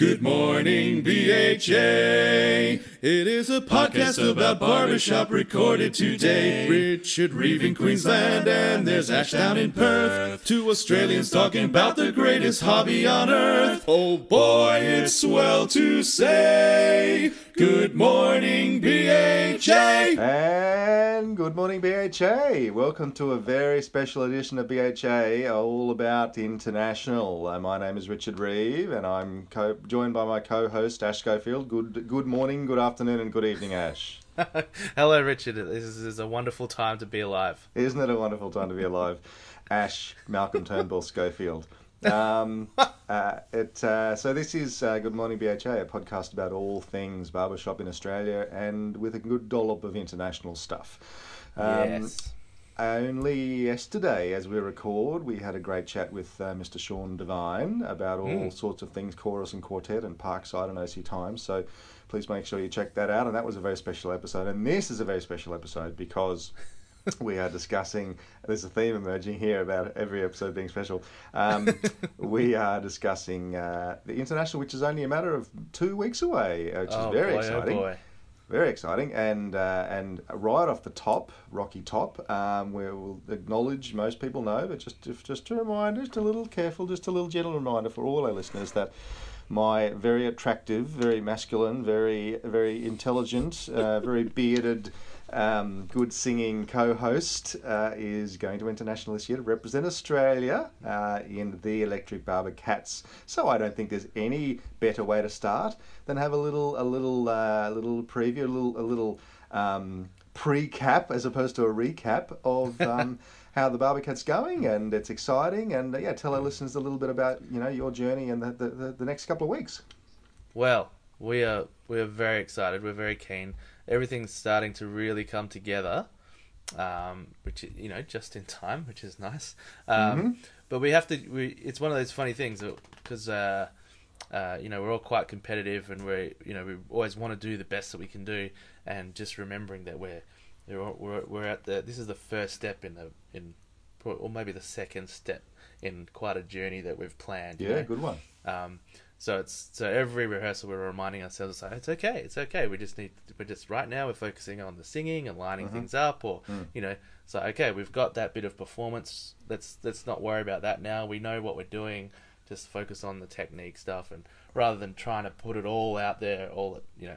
Good morning, BHA. It is a podcast about barbershop recorded today. Richard Reeve in Queensland, and there's Ash down in Perth. Two Australians talking about the greatest hobby on earth. Oh boy, it's swell to say. Good morning, BHA. And good morning, BHA. Welcome to a very special edition of BHA, all about international. Uh, my name is Richard Reeve, and I'm co- joined by my co-host Ash Schofield. Good, good morning, good afternoon, and good evening, Ash. Hello, Richard. This is a wonderful time to be alive. Isn't it a wonderful time to be alive? Ash, Malcolm Turnbull Schofield. Um, uh, it, uh, so this is uh, Good Morning BHA, a podcast about all things barbershop in Australia and with a good dollop of international stuff. Um, yes. Only yesterday, as we record, we had a great chat with uh, Mr. Sean Devine about all Mm. sorts of things, chorus and quartet, and Parkside and OC Times. So please make sure you check that out. And that was a very special episode. And this is a very special episode because we are discussing. There's a theme emerging here about every episode being special. Um, we are discussing uh, the international, which is only a matter of two weeks away, uh, which oh is very boy, exciting. oh boy. Very exciting, and uh, and right off the top, Rocky Top, um, we will acknowledge most people know, but just just a reminder, just a little careful, just a little gentle reminder for all our listeners that my very attractive, very masculine, very very intelligent, uh, very bearded, um, good singing co-host uh, is going to international this year to represent Australia uh, in the Electric Barber Cats. So I don't think there's any better way to start than have a little a little uh, little preview, a little a little um, pre-cap as opposed to a recap of. Um, How the Barber Cat's going, and it's exciting, and uh, yeah, tell our listeners a little bit about you know your journey and the, the, the, the next couple of weeks. Well, we are we are very excited. We're very keen. Everything's starting to really come together, um, which you know just in time, which is nice. Um, Mhm. But we have to. We, it's one of those funny things because uh, uh, you know we're all quite competitive, and we you know we always want to do the best that we can do, and just remembering that we're we're we're, at the this is the first step in the in or maybe the second step in quite a journey that we've planned. you Yeah, know? good one. Um, so it's so every rehearsal we're reminding ourselves like it's okay, it's okay. We just need we're just right now we're focusing on the singing and lining Mhm. things up, or Mm. you know, so okay, we've got that bit of performance. Let's let's not worry about that now. We know what we're doing. Just focus on the technique stuff, and rather than trying to put it all out there, all you know,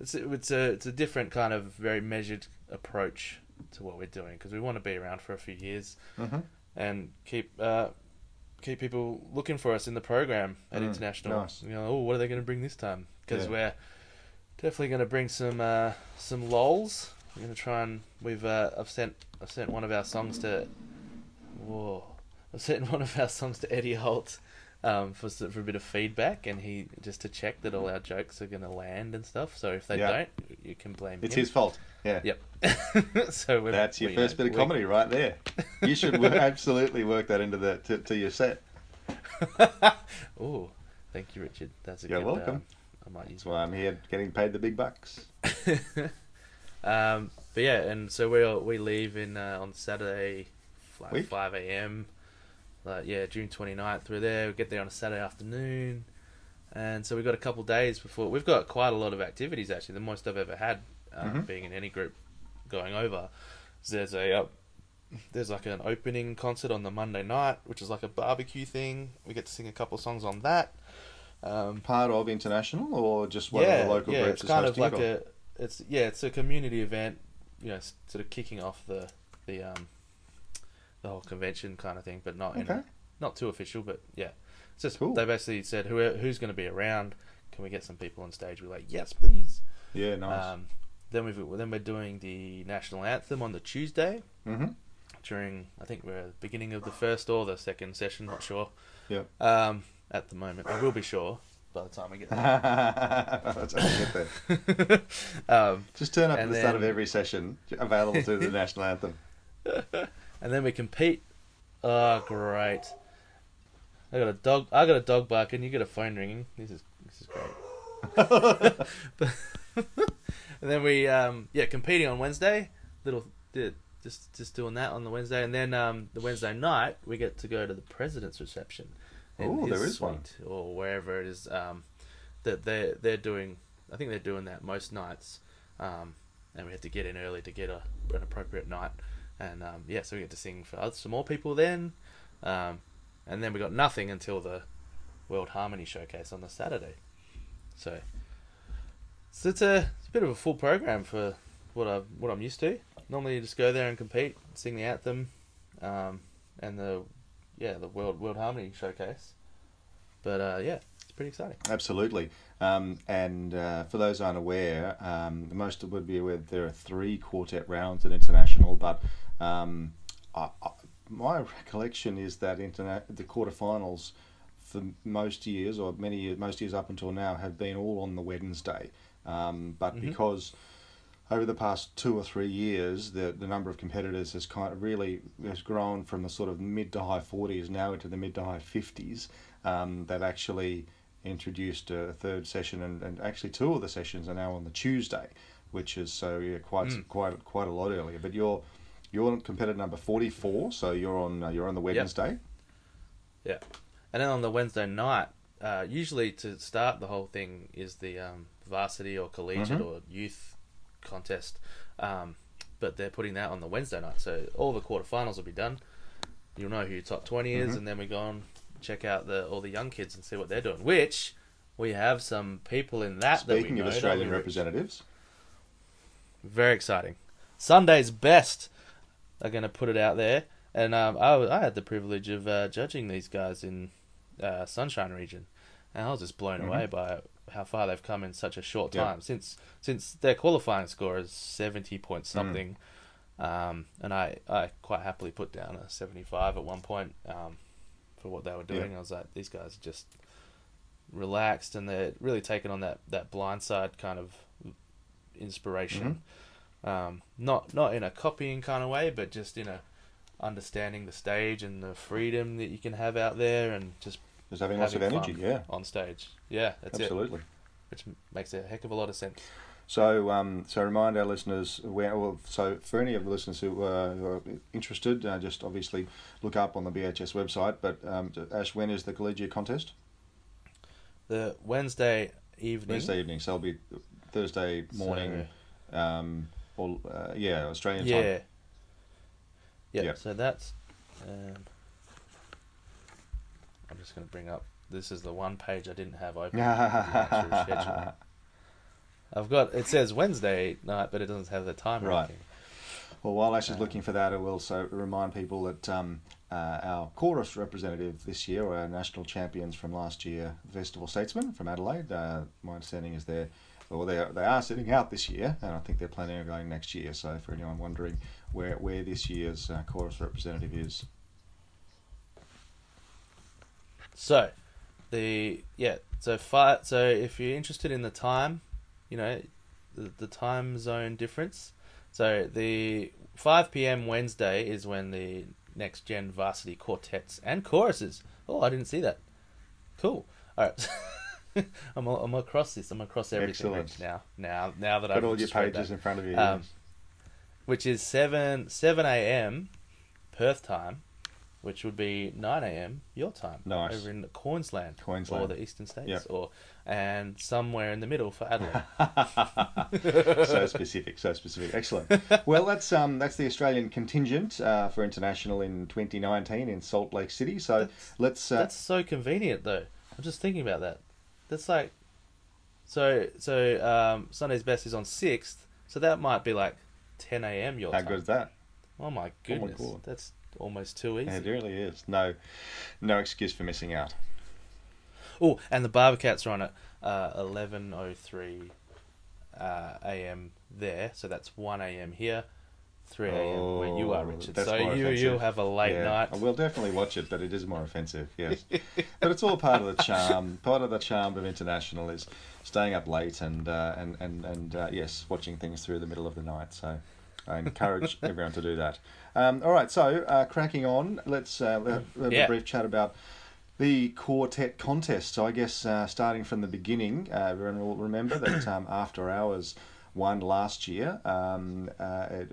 it's it's a it's a different kind of very measured approach to what we're doing because we want to be around for a few years hmm and keep uh, keep people looking for us in the program at Mm, international. nice. You know, oh, what are they going to bring this time? Because Yeah. we're definitely going to bring some uh, some lols. We're going to try and we've uh, I've sent I've sent one of our songs to whoa I've sent one of our songs to Eddie Holt. Um, for for a bit of feedback, and he just to check that all our jokes are going to land and stuff. So if they Yeah. don't, you can blame It's him. his fault. Yeah. Yep. so we're, That's your first know, bit of comedy right there. You should wo- absolutely work that into the to, to your set. oh, thank you, Richard. That's a You're good. welcome. um, I might use That's why I'm here getting paid the big bucks. um, but yeah, and so we we leave in uh, on Saturday, like Week? five a.m. Like yeah, June 29th. We're there. We get there on a Saturday afternoon, and so we've got a couple days before. We've got quite a lot of activities actually, the most I've ever had, um, Mhm. being in any group going over. So there's a uh, there's like an opening concert on the Monday night, which is like a barbecue thing. We get to sing a couple songs on that. Um, Part of international or just one yeah, of the local yeah, groups it's kind of like a, it's yeah, it's a community event, you know, sort of kicking off the the um the whole convention kind of thing, but not or- in, Okay. not too official, but yeah, it's just Cool. they basically said who who's going to be around, can we get some people on stage? We're like yes, please. Yeah, nice. Um, then we've then we're doing the national anthem on the Tuesday mm-hmm. during I think we're at the beginning of the first or the second session, not sure. Yeah. Um, at the moment, I will be sure by the time we get there. You get there. um, Just turn up at the start of every session available to the national anthem. and then we compete. Oh, great! I got a dog. I got a dog barking. You got a phone ringing. This is this is great. But- and then we, um, yeah, competing on Wednesday. Little, did just just doing that on the Wednesday, and then um, the Wednesday night we get to go to the president's reception. his there is one. or wherever it is. Um, that they they're doing. I think they're doing that most nights, um, and we had to get in early to get a, an appropriate night. And um, yeah, so we get to sing for other, some more people then, um, and then we got nothing until the World Harmony Showcase on the Saturday. So, so it's a, it's a bit of a full program for what I what I'm used to. Normally, you just go there and compete, sing the anthem, um, and the yeah the World World Harmony Showcase. But uh, yeah, it's pretty exciting. Absolutely. Um, and uh, for those unaware, um, most would be aware there are three quartet rounds at international, but um, I, I, my recollection is that interna- the quarterfinals for most years, or many years, most years up until now, have been all on the Wednesday. Um, but Mhm. because over the past two or three years, the, the number of competitors has kind of really has grown from the sort of mid to high 40s now into the mid to high 50s. Um, they've actually introduced a third session, and, and actually two of the sessions are now on the Tuesday, which is so yeah, quite Mm. quite quite a lot earlier. But you're you're competitor number 44, so you're on uh, you're on the Wednesday. Yeah. And then on the Wednesday night, uh, usually to start the whole thing is the um, varsity or collegiate Mhm. or youth contest. Um, but they're putting that on the Wednesday night, so all the quarterfinals will be done. You'll know who your top 20 is, Mhm. and then we go on check out the all the young kids and see what they're doing. Which we have some people in that. that we Speaking of know, Australian representatives, Very exciting. Sunday's best are going to put it out there. And um, I, I had the privilege of uh, judging these guys in uh, Sunshine Region. And I was just blown Mhm. away by how far they've come in such a short Yeah. time. Since since their qualifying score is 70 point Mm. something. Um, and I, I quite happily put down a 75 at one point um, for what they were doing. I was like, these guys are just relaxed and they're really taking on that, that blindside kind of inspiration. Um, not not in a copying kind of way, but just in a understanding the stage and the freedom that you can have out there and just just having lots of energy. Yeah, on stage. Yeah, that's it. absolutely. Which makes a heck of a lot of sense. So, um, so remind our listeners where. Well, so for any of the listeners who, uh, who are interested, uh, just obviously look up on the BHS website. But um, Ash, when is the collegiate contest? The Wednesday evening. Wednesday evening. So it'll be Thursday morning. Um, or uh, yeah, Australian yeah. time. yeah. Yeah. So that's. Um, I'm just going to bring up. This is the one page I didn't have open. I've got. It says Wednesday night, but it doesn't have the time. Right. anything. Well, while Ash is Uh, looking for that, I will also remind people that um, uh, our chorus representative this year, or our national champions from last year, Festival Statesmen from Adelaide, uh, my understanding is they're, well, they are, they are sitting out this year, and I think they're planning on going next year. So, for anyone wondering where where this year's uh, chorus representative is, So, the yeah. So fi- So if you're interested in the time, you know, the, the time zone difference. So the 5 p.m. Wednesday is when the next gen varsity quartets and choruses. Oh, I didn't see that. Cool. All right. I'm I'm across this. I'm across everything Excellent. Now. Now now that got I've got all your pages that. in front of you. Um, which is 7 7 a.m. Perth time, which would be 9 a.m. your time. Nice. Over in Queensland. Queensland. Or the eastern states. Yep. Or And somewhere in the middle for Adelaide. so specific, so specific. Excellent. Well, that's um, that's the Australian contingent uh, for international in 2019 in Salt Lake City. So That's- let's. Uh, That's so convenient, though. I'm just thinking about that. That's like, so so um, Sunday's best is on sixth, so that might be like 10 a.m. your how time. How good is that? Oh my goodness, God. that's almost too easy. It really is. No, no excuse for missing out. Oh, and the Barbercats are on at uh, 11:03 uh, a.m. there, so that's 1 a.m. here, 3 a.m. where you are, Oh, Richard. So you offensive. you'll have a late yeah, night. I will definitely watch it, but it is more offensive. Yes, but it's all part of the charm. Part of the charm of international is staying up late and uh, and and and uh, yes, watching things through the middle of the night. So. I encourage everyone to do that. Um, all right, so uh, cracking on, let's uh, let- have Yeah. a brief chat about the quartet contest. So I guess uh, starting from the beginning, uh, everyone will remember that um, After Hours won last year. Um, uh, it-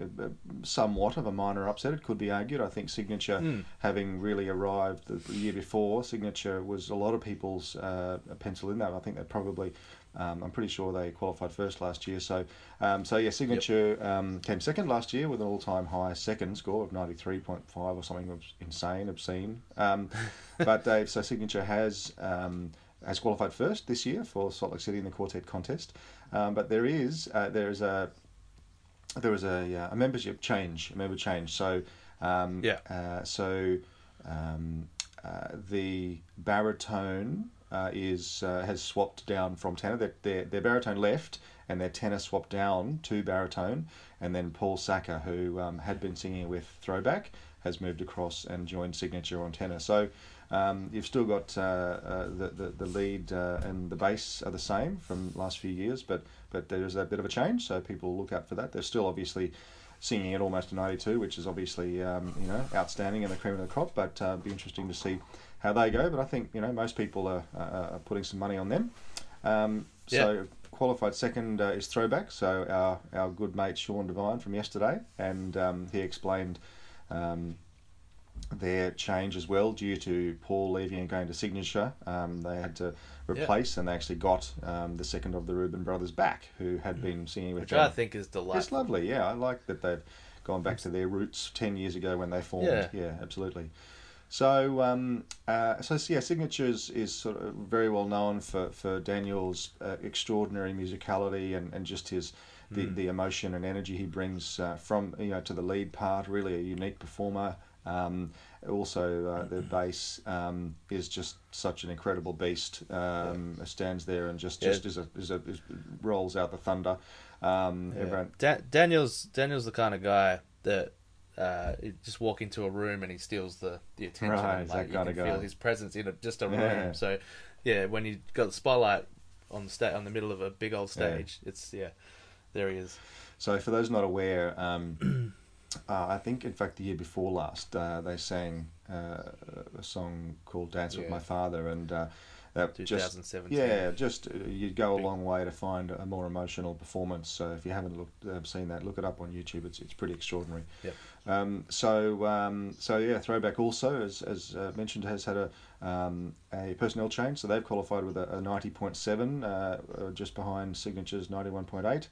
somewhat of a minor upset, it could be argued. I think Signature, Hmm. having really arrived the year before, Signature was a lot of people's uh, pencil in that. I think they probably. Um, I'm pretty sure they qualified first last year. So, um, so yeah, Signature um, came second last year with an all-time high second score of 93.5 or something was insane, obscene. Um, but Dave, so Signature has um, has qualified first this year for Salt Lake City in the quartet contest. Um, but there is uh, there is a there was a, uh, a membership change, a member change. So um, Yeah. uh, so um, uh, the baritone uh, is uh, has swapped down from tenor. Their, their their baritone left, and their tenor swapped down to baritone. And then Paul Sacker, who um, had been singing with Throwback, has moved across and joined Signature on tenor. So. Um, you've still got uh, uh, the, the the lead uh, and the bass are the same from last few years, but but there is a bit of a change, so people look out for that. They're still obviously singing at almost a 92, which is obviously um, you know outstanding and the cream of the crop. But uh, it'd be interesting to see how they go. But I think you know most people are, are, are putting some money on them. Um, so qualified second uh, is throwback. So our our good mate Sean Devine from yesterday, and um, he explained. Um, their change as well due to Paul leaving and going to Signature. Um, they had to replace, and they actually got um, the second of the Reuben brothers back, who had been singing with which them. I think is delightful. It's lovely, yeah. I like that they've gone back to their roots ten years ago when they formed. Yeah. Yeah, absolutely. So, um, uh, so yeah, Signatures is sort of very well known for for Daniel's uh, extraordinary musicality and, and just his the, Mm. the emotion and energy he brings uh, from you know to the lead part. Really, a unique performer. Um, also, uh, the bass um, is just such an incredible beast. Um, Stands there and just Yeah. just is a, is a is, rolls out the thunder. Um, Yeah. everyone, Da- Daniel's Daniel's the kind of guy that uh, you just walk into a room and he steals the, the attention. Right, like, you can guy. feel his presence in a, just a room. Yeah. So, yeah, when you got the spotlight on the sta- on the middle of a big old Yeah. stage, it's yeah, there he is. So, for those not aware, um, uh, I think in fact the year before last, uh, they sang uh, a song called "Dance with My Father," and uh, that just yeah, just uh, you'd go a long way to find a more emotional performance. So, if you haven't looked uh, seen that, look it up on YouTube. It's it's pretty extraordinary. Yep. Um, so um, so yeah, throwback also as as uh, mentioned has had a um, a personnel change. So they've qualified with a, a ninety point seven, just behind signatures ninety one point eight.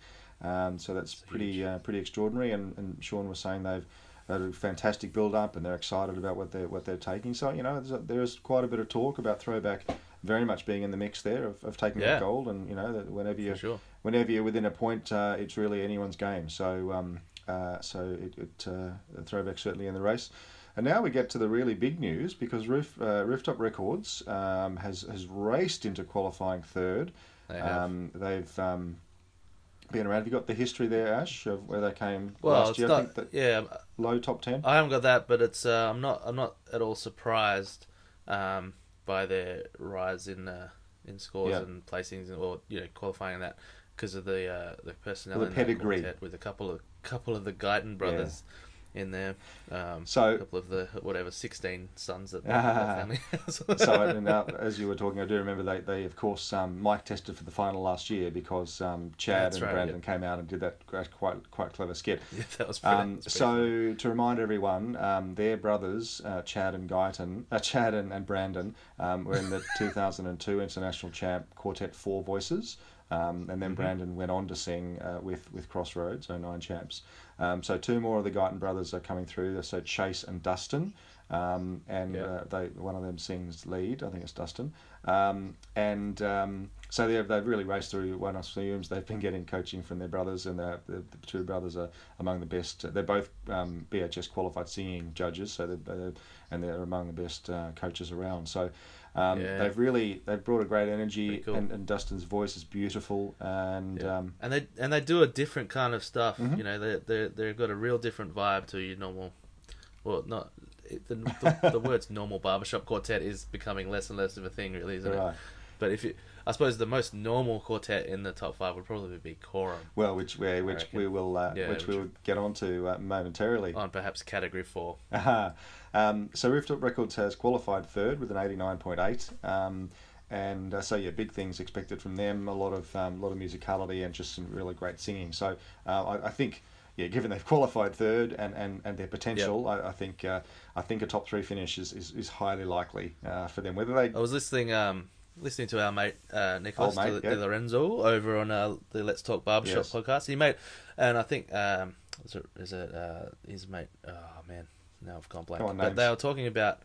Um, so that's pretty uh, pretty extraordinary. And, and Sean was saying they've had a fantastic build up and they're excited about what they're what they're taking. So you know there's, there's quite a bit of talk about throwback. Very much being in the mix there of, of taking Yeah. the gold, and you know that whenever you sure. whenever you're within a point, uh, it's really anyone's game. So, um, uh, so it, it uh, throwback certainly in the race. And now we get to the really big news because Roof, uh, Rooftop Records um, has has raced into qualifying third. They have. Um, they've um, been around. Have you got the history there, Ash, of where they came well, last year? I think that yeah, low top ten. I haven't got that, but it's. Uh, I'm not. I'm not at all surprised um, by their rise in uh, in scores Yeah. and placings, or you know, qualifying that because of the uh, the personnel The pedigree. with a couple of couple of the Guyton brothers in there. Um, a couple of the whatever sixteen sons that the Ah. family has. so and now, as you were talking, I do remember they, they of course um, mic tested for the final last year because um, Chad That's and right, Brandon came out and did that quite quite clever skit. yeah, that was pretty, Um, that's pretty funny. so to remind everyone, um, their brothers uh, Chad and Guyton, uh, Chad and, and Brandon, um, were in the 2002 International Champ Quartet Four Voices. Um, and then Mhm. Brandon went on to sing uh, with with Crossroads, so nine champs. Um, so two more of the Guyton brothers are coming through. So Chase and Dustin, um, and uh, they one of them sings lead. I think it's Dustin. Um, and um, so they've, they've really raced through. One assumes they've been getting coaching from their brothers, and the, the, the two brothers are among the best. They're both um, BHS qualified singing judges, so they're, they're and they're among the best uh, coaches around. So. Um, Yeah. They've really they've brought a great energy, cool. and, and Dustin's voice is beautiful, and Yeah. um, and they and they do a different kind of stuff. Mhm. You know, they they they've got a real different vibe to your normal. Well, not the, the, the words normal barbershop quartet is becoming less and less of a thing, really, isn't it? But if you, I suppose the most normal quartet in the top five would probably be Quorum Well, which we which we will uh, Yeah, which we'll get onto uh, momentarily. on perhaps category four. Aha. um, so Rooftop Records has qualified third with an 89.8. Um, and uh, so yeah, big things expected from them. A lot of um, lot of musicality and just some really great singing. So uh, I, I think yeah, given they've qualified third and, and, and their potential, I, I think uh, I think a top three finish is, is, is highly likely uh, for them. Whether they I was listening um listening to our mate uh, Nicholas Old mate, De, yeah. De Lorenzo over on uh, the Let's Talk Barbershop Yes. podcast. He made, and I think um, is it, is it uh, his mate? Oh man, now I've gone blank. On, but they were talking about.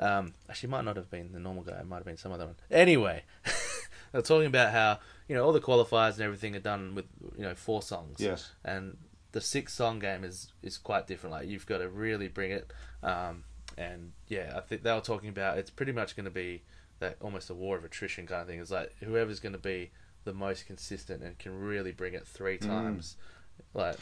Um, actually, might not have been the normal guy. It might have been some other one. Anyway, they were talking about how you know all the qualifiers and everything are done with you know four songs. yes and the six song game is is quite different. Like you've got to really bring it. Um, and yeah, I think they were talking about it's pretty much going to be that almost a war of attrition kind of thing. It's like whoever's going to be the most consistent and can really bring it three times. Like,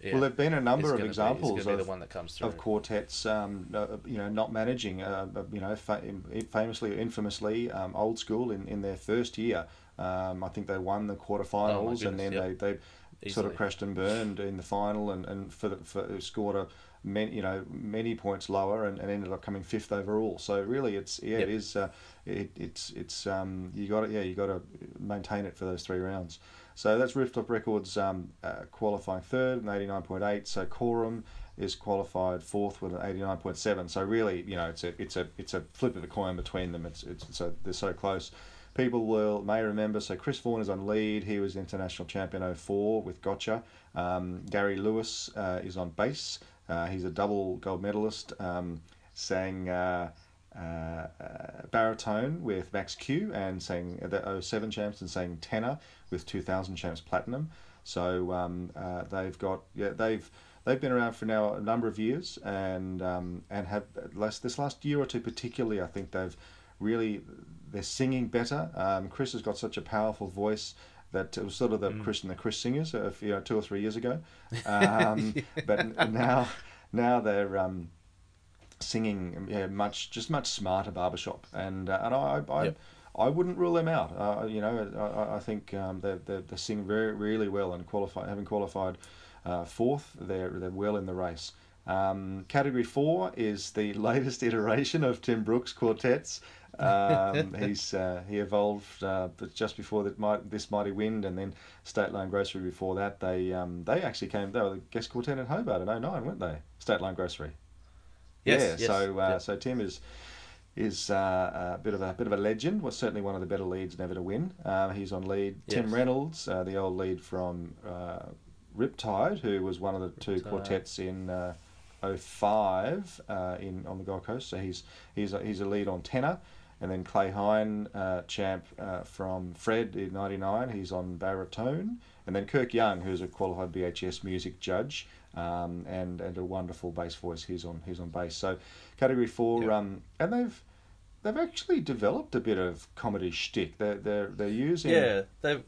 yeah, Mm. well, there've been a number of gonna be- is examples be of the one that comes of quartets, um, uh, you know, not managing, uh, uh, you know, fa- famously, infamously, um, old school in, in their first year. Um, I think they won the quarterfinals, and then Oh goodness, they, they sort of crashed and burned in the final, and and for, the, for scored a many, you know, many points lower, and, and ended up coming fifth overall. So really, it's yeah, Yep. it is, uh, it, it's it's um, you got to yeah, you got to maintain it for those three rounds. So that's Rooftop Records um, uh, qualifying third, an eighty nine point eight. So Quorum is qualified fourth with an eighty nine point seven. So really, you know, it's a it's a it's a flip of the coin between them. It's it's so they're so close. People will may remember. So Chris Vaughn is on lead. He was international champion 04 with Gotcha. Um, Gary Lewis uh, is on bass. Uh, he's a double gold medalist. Um, sang. Uh, uh, uh, baritone with Max Q and sang the 07 champs and sang tenor with 2000 champs platinum. So um, uh, they've got yeah they've they've been around for now a number of years and um, and have last this last year or two particularly I think they've really they're singing better. Um, Chris has got such a powerful voice that it was sort of the Chris and the Chris singers, uh, you know, two or three years ago. Um, But now, now they're um, singing yeah, much just much smarter barbershop, and uh, and I I, Yep. I wouldn't rule them out. Uh, you know, I- I, I think um, they they they sing very really well and qualify having qualified uh, fourth. They're they're well in the race. Um, category four is the latest iteration of Tim Brooks quartets. Um, he's uh, he evolved uh, but just before that might, this mighty wind, and then State Line Grocery before that. They um, they actually came. They were the guest quartet in Hobart in 09, weren't they? State Line Grocery. Yes, yeah. yes, so uh, yeah. so Tim is is uh, a bit of a bit of a legend. Was certainly one of the better leads never to win. Um, he's on lead. Tim Reynolds, uh, the old lead from uh, Riptide, who was one of the two Riptide. quartets in. Uh, 05 uh, in on the Gold Coast, so he's he's a, he's a lead on tenor, and then Clay Hine, uh, champ uh, from Fred in '99, he's on baritone, and then Kirk Young, who's a qualified BHS music judge, um, and and a wonderful bass voice. He's on he's on bass. So category four, Yep. um, and they've they've actually developed a bit of comedy shtick. They're they're they're using Yeah, they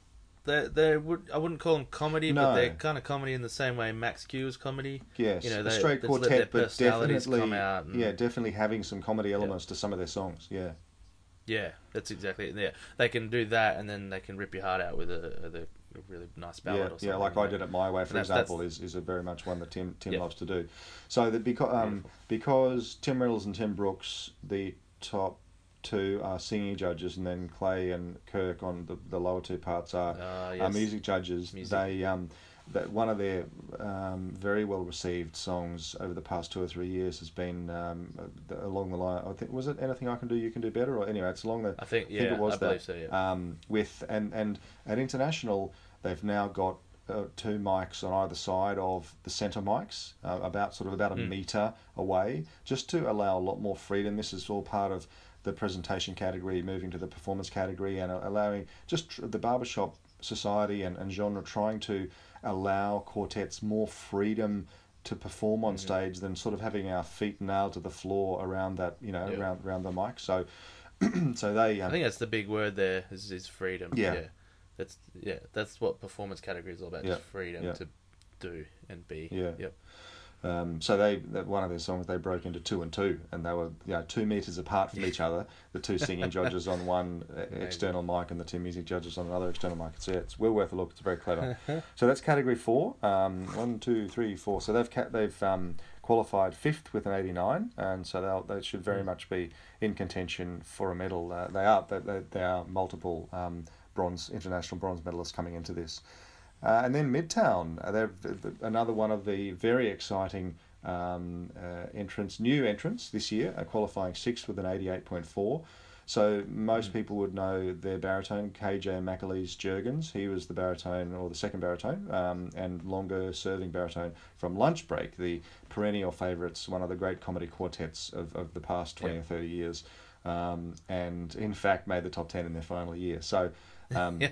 they they would I wouldn't call them comedy, but they're kind of comedy in the same way Max Q is comedy. Yes, You know, a straight quartet, but definitely, come out and- yeah, definitely having some comedy elements to some of their songs. Yeah, Yeah, that's exactly it. Yeah, they can do that, and then they can rip your heart out with a, with a really nice ballad yeah, or something. yeah. Like I did it my way, for That's- example, that's- is, is a very much one that Tim Tim Yeah. loves to do. So that because um, because Tim Reynolds and Tim Brooks, the top two are singing judges, and then Clay and Kirk on the, the lower two parts are are yes. music judges. Music. They um, that one of their um, very well received songs over the past two or three years has been um, along the line. I think was it anything I can do, you can do better, or anyway, it's along the. I think I think yeah, it was I that. believe so. Yeah. Um, with and and at international, they've now got uh, two mics on either side of the center mics, uh, about sort of about a Mm. meter away, just to allow a lot more freedom. This is all part of the presentation category, moving to the performance category, and allowing just tr- the barbershop society and, and genre trying to allow quartets more freedom to perform on Mhm. stage than sort of having our feet nailed to the floor around that you know around around the mic. So so they I um, think that's the big word there is, is freedom. Yeah. yeah, that's yeah, that's what performance category is all about. Yeah, freedom yeah. to do and be. Yeah. Yep. Um, so they that one of their songs they broke into two and two, and they were you know two meters apart from each other. The two singing judges on one uh, external mic, and the two music judges on another external mic. So yeah, it's well worth a look. It's very clever. so that's category four. Um, one, two, three, four. So they've ca- they've um, qualified fifth with an 89, and so they'll, they should very much be in contention for a medal. Uh, they are they, they, they are multiple um, bronze international bronze medalists coming into this. Uh, and then Midtown, uh, they're th- th- another one of the very exciting um, uh, entrants, new entrants this year, uh, qualifying sixth with an 88.4. So most people would know their baritone, KJ McAleese Jurgens. He was the baritone or the second baritone, um, and longer serving baritone from Lunch Break, the perennial favourites, one of the great comedy quartets of, of the past 20 Yeah. or 30 years. Um, and in fact made the top 10 in their final year. So um, Yeah.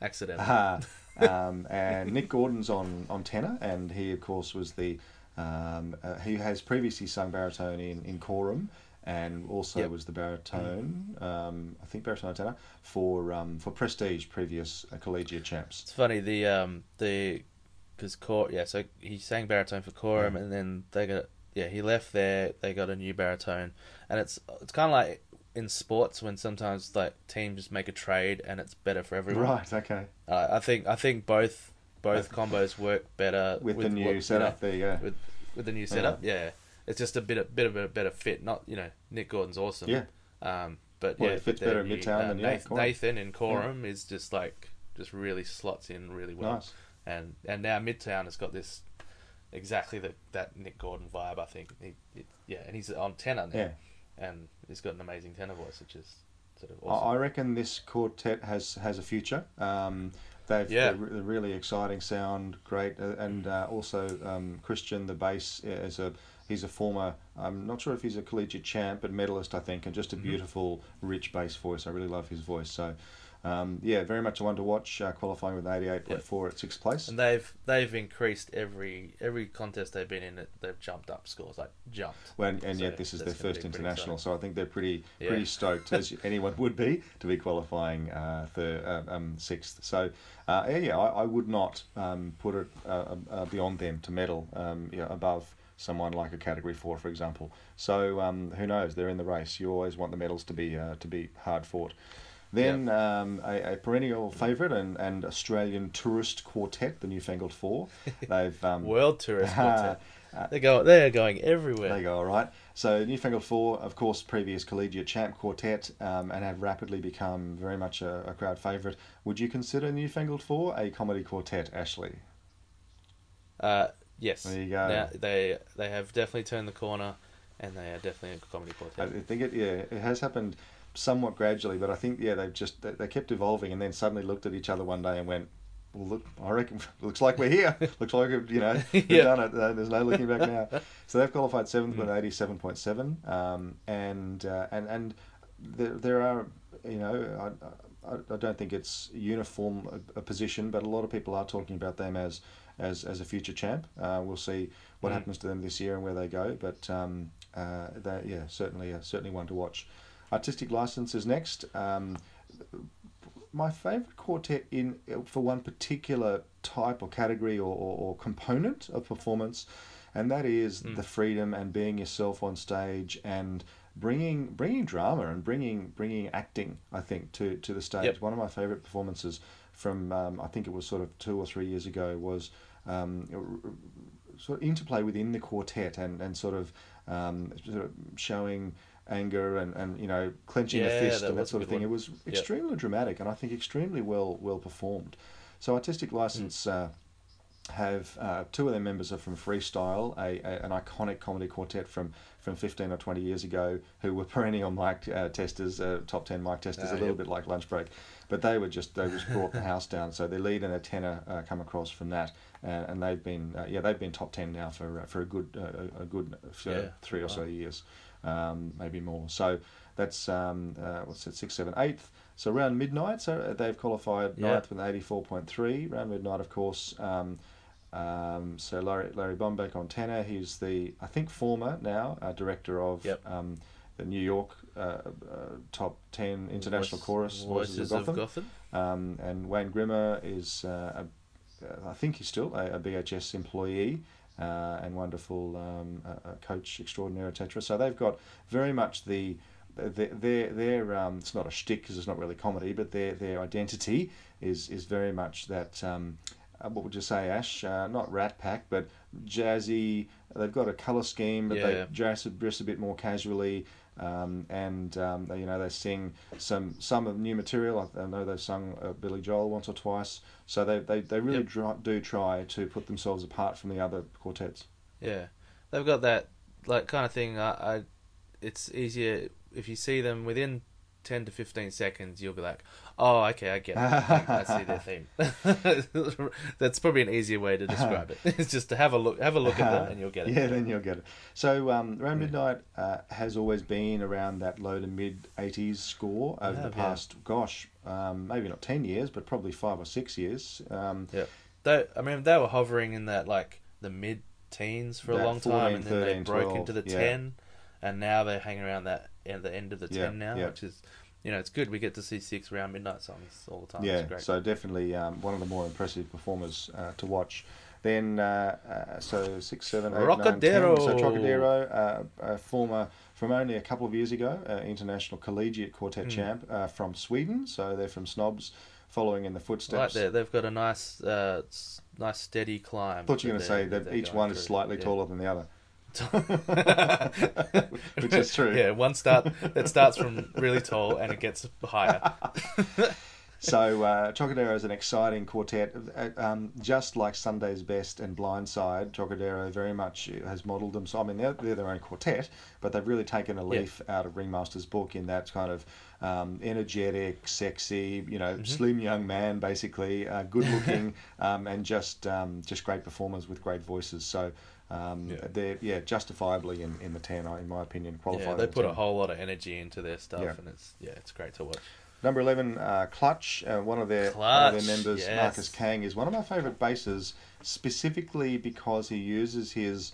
Accidentally. uh, um, and Nick Gordon's on, on tenor, and he, of course, was the. Um, uh, he has previously sung baritone in, in Quorum and also Yep. was the baritone, um, I think baritone tenor, for um, for Prestige, previous uh, collegiate champs. It's funny the um the because Cor yeah so he sang baritone for Quorum Yeah. and then they got yeah he left there they got a new baritone and it's it's kind of like in sports when sometimes like teams just make a trade and it's better for everyone. Right, okay. Uh, I think I think both both combos work better With, the what- new you know, setup, there you go. with with the new setup. Yeah. it's just a bit a bit of a better fit. Not you know Nick Gordon's awesome. Yeah. Um, but Well, yeah, it fits better in new, Midtown than, yeah, Nathan, Nathan in Quorum is just like just really slots in really well. Nice. And and now Midtown has got this exactly the that Nick Gordon vibe. I think. He, it, yeah, and he's on tenor now. Yeah. And he's got an amazing tenor voice, which is sort of I- awesome. I reckon this quartet has has a future. Um, they've Yeah. they're really exciting sound, great, uh, and uh, also um, Christian the bass is a he's a former. I'm not sure if he's a collegiate champ, but medalist I think, and just a Mm-hmm. beautiful, rich bass voice. I really love his voice. So. Um, yeah, very much a one to watch. Uh, qualifying with an 88.4 at sixth place. and they've they've increased every every contest they've been in. They've jumped up scores, like jumped. When, and So yet this is their first international, so I think they're pretty Yeah. pretty stoked, as anyone would be, to be qualifying uh, third, uh, um, sixth. So uh, yeah, yeah, I, I would not um, put it uh, uh, beyond them to medal um, yeah, above someone like a category four, for example. So um, who knows? They're in the race. You always want the medals to be uh, to be hard fought. Then um, a, a perennial favourite and, and Australian tourist quartet, the Newfangled Four. They've um, World tourist quartet. They go. They're going everywhere. they go all right. So Newfangled Four, of course, previous collegiate champ quartet, um, and have rapidly become very much a, a crowd favourite. Would you consider Newfangled Four a comedy quartet, Ashley? Uh, yes. There you go. Now they they have definitely turned the corner, and they are definitely a comedy quartet. I think it yeah it has happened somewhat gradually, but I think yeah they've just they, they kept evolving, and then suddenly looked at each other one day and went. Well, look, I reckon looks like we're here. looks like we've, you know we've Yeah. done it. There's no looking back now. So they've qualified seventh with eighty-seven point seven, um, and uh, and and there there are you know I, I, I don't think it's uniform a, a position, but a lot of people are talking about them as as as a future champ. Uh, we'll see what Mm. happens to them this year and where they go, but um, uh, they yeah certainly uh, certainly one to watch. Artistic license is next. Um, my favourite quartet in for one particular type or category or, or, or component of performance, and that is Mm. the freedom and being yourself on stage and bringing bringing drama and bringing bringing acting. I think to to the stage. Yep. One of my favourite performances from um, I think it was sort of two or three years ago was. Um, sort of interplay within the quartet and, and sort of um, sort of showing anger and, and you know clenching Yeah, the fist that and that sort of thing. one. It was Yep. extremely dramatic and I think extremely well well performed. So artistic license. Mm. Uh, have uh, two of their members are from Freestyle, a, a an iconic comedy quartet from, from fifteen or twenty years ago, who were perennial mic uh, testers, uh, top ten mic testers, Ah, a little yep. bit like Lunch Break, but they were just they just brought the house down. So their lead and their tenor uh, come across from that, uh, and they've been uh, yeah they've been top ten now for uh, for a good uh, a good Yeah, three or wow. so years, um, maybe more. So that's um, uh, what's it six seven eighth. So around midnight, so they've qualified Yeah. ninth with eighty four point three. Around midnight, of course. Um, um, so Larry, Larry Bomback on tenor. He's the I think former now uh, director of Yep. um, the New York uh, uh, top ten international Voice- chorus Voices, of Gotham. Um, and Wayne Grimmer is uh, uh, I think he's still a, a BHS employee. Uh, and wonderful um, uh, coach extraordinaire, etc. So they've got very much the their their, their um, it's not a shtick because it's not really comedy, but their their identity is is very much that um, uh, what would you say, Ash? Uh, not Rat Pack, but jazzy. They've got a colour scheme, but Yeah. they dress, dress a bit more casually. Um, and um, they, you know they sing some some of new material. I, I know they've sung uh, Billy Joel once or twice, so they they, they really Yep. dri- do try to put themselves apart from the other quartets. Yeah, they've got that like kind of thing. I, I, it's easier if you see them within ten to fifteen seconds. You'll be like, "Oh, okay, I get it. I see their theme." That's probably an easier way to describe it. It's just to have a look, have a look at them, and you'll get it. Yeah, then you'll get it. So um, around midnight uh, has always been around that low to mid 80s score over the have, yeah. past, gosh, um, maybe not 10 years, but probably five or six years. Um, Yeah, they, I mean, they were hovering in that like the mid teens for a long 14, time, and then 13, they broke 12, into the yeah. ten, and now they're hanging around that at the end of the Yeah, ten now, yeah. which is, you know, it's good. We get to see six round midnight songs all the time. yeah, it's great. so definitely um, one of the more impressive performers uh, to watch. Then, uh, uh, so six, seven, eight, nine, ten. So Trocadero, uh, a former from only a couple of years ago, uh, international collegiate quartet Hmm. champ uh, from Sweden. So they're from Snobs, following in the Right footsteps. there, they've got a nice, uh, nice steady climb. I thought you were going to say that each one is slightly Yeah. taller than the other. Which is true. Yeah, one start it starts from really tall and it gets higher. So uh, Trocadero is an exciting quartet, uh, um, just like Sunday's Best and Blindside. Trocadero very much has modelled them. So I mean, they're, they're their own quartet, but they've really taken a Yeah. leaf out of Ringmaster's book in that kind of um, energetic, sexy, you know, Mm-hmm. slim young man, basically, uh, good looking, um, and just um, just great performers with great voices. So. Um, Yeah. They're yeah justifiably in, in the ten in my opinion qualified. Yeah, they the put a whole lot of energy into their stuff, Yeah. and it's yeah, it's great to watch. Number 11, uh, Clutch. Uh, one of their one of their members, yes. Marcus Kang, is one of my favourite basses, specifically because he uses his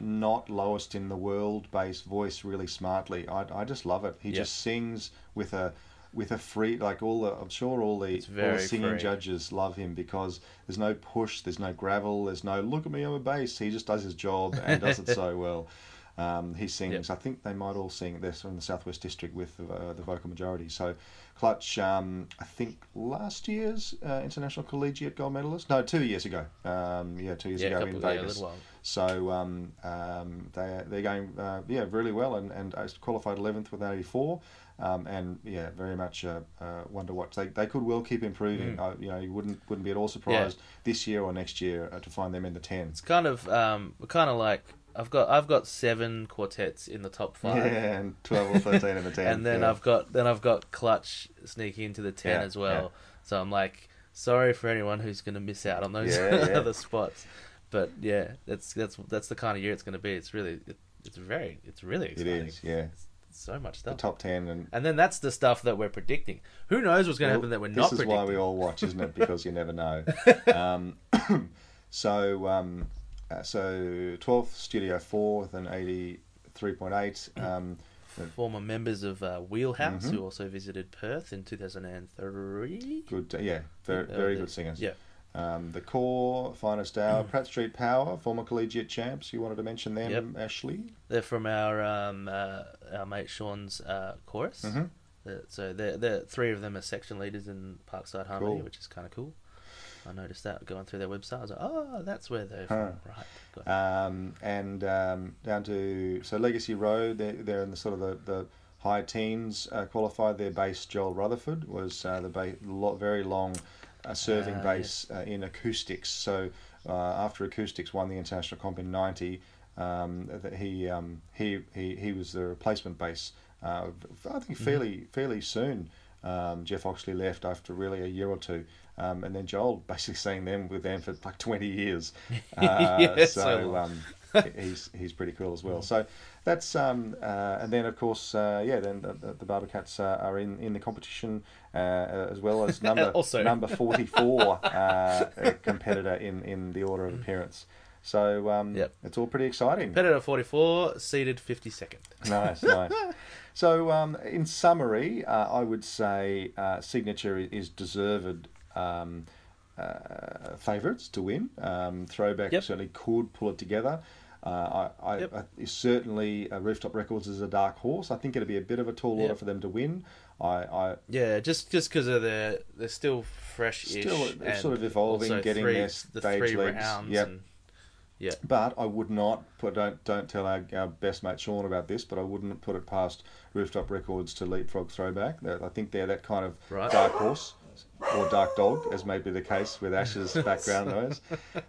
not lowest in the world bass voice really smartly. I, I just love it. He just sings with a with a free like all the I'm sure all the, all the singing free. judges love him because there's no push, there's no gravel, there's no look at me I'm a bass. He just does his job and does it so well. Um, he sings. I think they might all sing. They're from the Southwest District with uh, the vocal majority. So, Clutch. Um, I think last year's uh, international collegiate gold medalist. No, two years ago. Um, yeah, two years Yeah, ago in Vegas. So um, um, they they're going uh, yeah really well and and uh, qualified eleventh with eighty four. Um, and yeah, very much uh, uh, one to watch. They, they could well keep improving. Uh, you know, you wouldn't wouldn't be at all surprised this year or next year uh, to find them in the ten. It's kind of um, kind of like I've got I've got seven quartets in the top five. Yeah, and twelve or thirteen in the ten. and then yeah. I've got then I've got clutch sneaking into the ten Yeah, as well. yeah. So I'm like, sorry for anyone who's going to miss out on those Yeah, yeah. other spots. But yeah, that's that's that's the kind of year it's going to be. It's really it, it's very it's really exciting. is yeah It's so much the stuff. top ten and And then that's the stuff that we're predicting. Who knows what's going to Well, happen that we're not. this is predicting? why we all watch, isn't it? Because you never know. um, so, um, uh, so twelfth Studio Four with an eighty three point eight. Um, Former members of uh, Wheelhouse, Mhm. who also visited Perth in 2003. good, yeah, very, Uh, very good singers. Yeah. Um, the Core, Finest Hour, Pratt Street Power, former collegiate champs. You wanted to mention them, Yep. Ashley? They're from our um, uh, our mate Sean's uh, chorus. Mhm. Uh, so they're, they're three of them are section leaders in Parkside Harmony, Cool. which is kind of cool. I noticed that going through their website. I was like, oh, that's where they're Huh. from. Right. Um, and um, down to so Legacy Road, they're, they're in the sort of the, the high teens. Uh, qualified their bass Joel Rutherford was uh, the ba- lo- very long uh, serving Ah, bass uh, in Acoustix. So uh, after Acoustix won the international comp in '90, um, that he, um, he he he was the replacement bass. Uh, I think Mm-hmm. fairly fairly soon. Um, Jeff Oxley left after really a year or two, um, and then Joel basically seeing them with them for like twenty years. Uh, Yeah, so so um, he's he's pretty cool as well. So that's um, uh, and then of course uh, yeah then the, the, the Barbercats uh, are in, in the competition uh, as well as number Also. number forty four uh, competitor in, in the order of appearance. So um, Yep. it's all pretty exciting. Competitor 44, seated 52nd. Nice, nice. So, um, in summary, uh, I would say uh, Signature is deserved um, uh, favourites to win. Um, Throwback Yep. certainly could pull it together. Uh, I, I, Yep. I certainly uh, Rooftop Records is a dark horse. I think it'd be a bit of a tall order Yep. for them to win. I, I Yeah, just just because of their they're still fresh-ish, Still, sort of evolving, getting three, their the stage three legs. Yep. And, yeah, But I would not put don't don't tell our, our best mate Sean about this, but I wouldn't put it past Rooftop Records to leapfrog throwback. I think they're that kind of Right. dark horse or dark dog, as may be the case with Ash's background noise.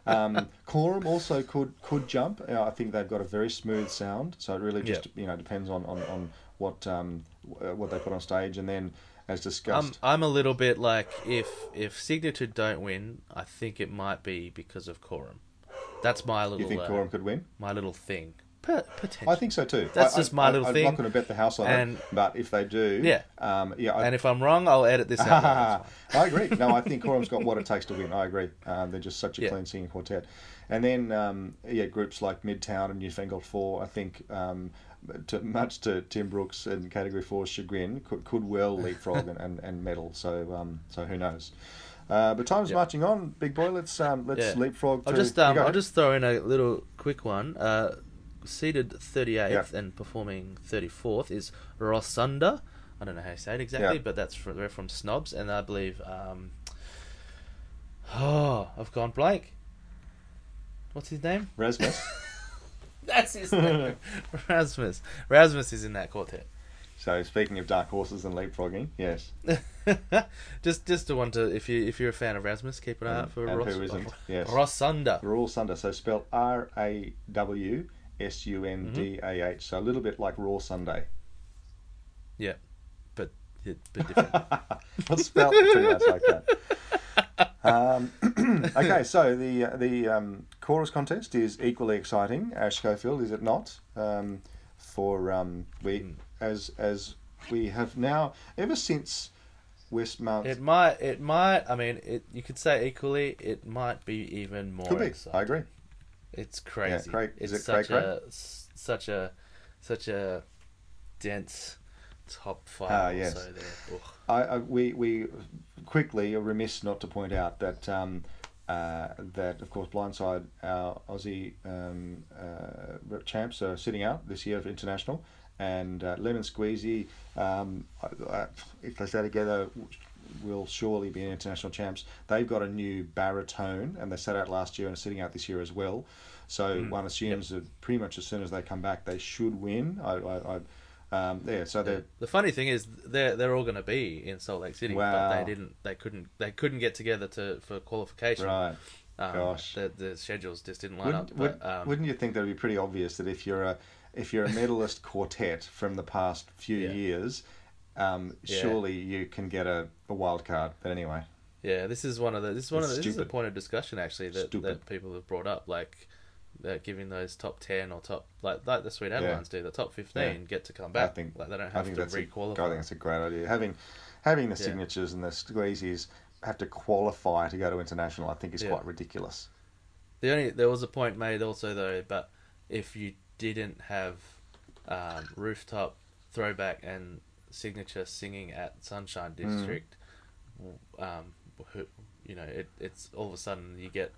Um, Quorum also could could jump. Uh, I think they've got a very smooth sound, so it really just you know depends on on, on what um, uh, what they put on stage, and then as discussed. I'm. I'm a little bit like if if Signature don't win, I think it might be because of Quorum. That's my little you think uh, could win? my little thing. Potentially. I think so too. That's I, just my I, little I'm thing. not going to bet the house on And- it, but if they do, Yeah. um, yeah, I, and if I'm wrong, I'll edit this out. I agree. No, I think Quorum's got what it takes to win. I agree. Um, they're just such a Yeah. clean singing quartet. And then, um, yeah, groups like Midtown and Newfangled Four, I think, um, to, much to Tim Brooks and Category 4's chagrin, could, could well leapfrog and, and, and medal. So, um, so who knows? Uh, but time's Yeah. marching on, big boy. Let's um, let's Yeah. leapfrog. I'll just um. I'll just throw in a little quick one. Uh, seated 38th Yeah. and performing 34th is Rosunda. I don't know how you say it exactly, Yeah. but that's from, they're from Snobs, and I believe. Um, oh, I've gone blank. What's his name? Rasmus. That's his name. Rasmus. Rasmus is in that quartet. so speaking of dark horses and leapfrogging, yes. just just to want to if you if you're a fan of Rasmus, keep an eye out for And Ros- who isn't? Yes. Rosunda. Raul Sunder, so spelled R A W S U N D A H. So a little bit like Raw Sunday. Yeah, but it, but different. Well, spelled pretty much like that. Um, okay, so the the um, chorus contest is equally exciting. Ash Schofield, is it not? Um, for um, we Hmm. as as we have now ever since Westminster It might. It might. I mean, it. You could say equally. It might be even more. could be. exciting. I agree. It's crazy. Craig- is it's it such a such a such a dense top five. Ah, yes. So there. I, I we we quickly are remiss not to point out that um, uh, that of course Blindside our Aussie um, uh, champs are sitting out this year for international, and uh, Lemon Squeezy um, if they stay together will surely be international champs. They've got a new baritone, and they sat out last year and are sitting out this year as well. So one assumes that pretty much as soon as they come back, they should win. I, I, I um, yeah. So they're The funny thing is, they're they're all going to be in Salt Lake City, but they didn't. They couldn't. They couldn't get together to for qualification. right. Um, Gosh. the, the schedules just didn't line Wouldn't, up. would, But, um, wouldn't you think that would be pretty obvious that if you're a if you're a medalist quartet from the past few Yeah. years, um, Yeah. surely you can get a, a wild card. But anyway, Yeah, this is one of the this is one It's of the, this is a point of discussion actually that, Stupid. that people have brought up, like that giving those top ten or top like like the Sweet Yeah. Adelines do, the top fifteen Yeah. get to come back. I think like they don't have to that's a, I re-qualify. I think that's a great idea. Having having the Yeah. signatures and the squeezies have to qualify to go to international. I think is Yeah. quite ridiculous. The only there was a point made also though, but if you didn't have um, rooftop throwback and signature singing at Sunshine Hmm. District, w um, who, you know, it, it's all of a sudden you get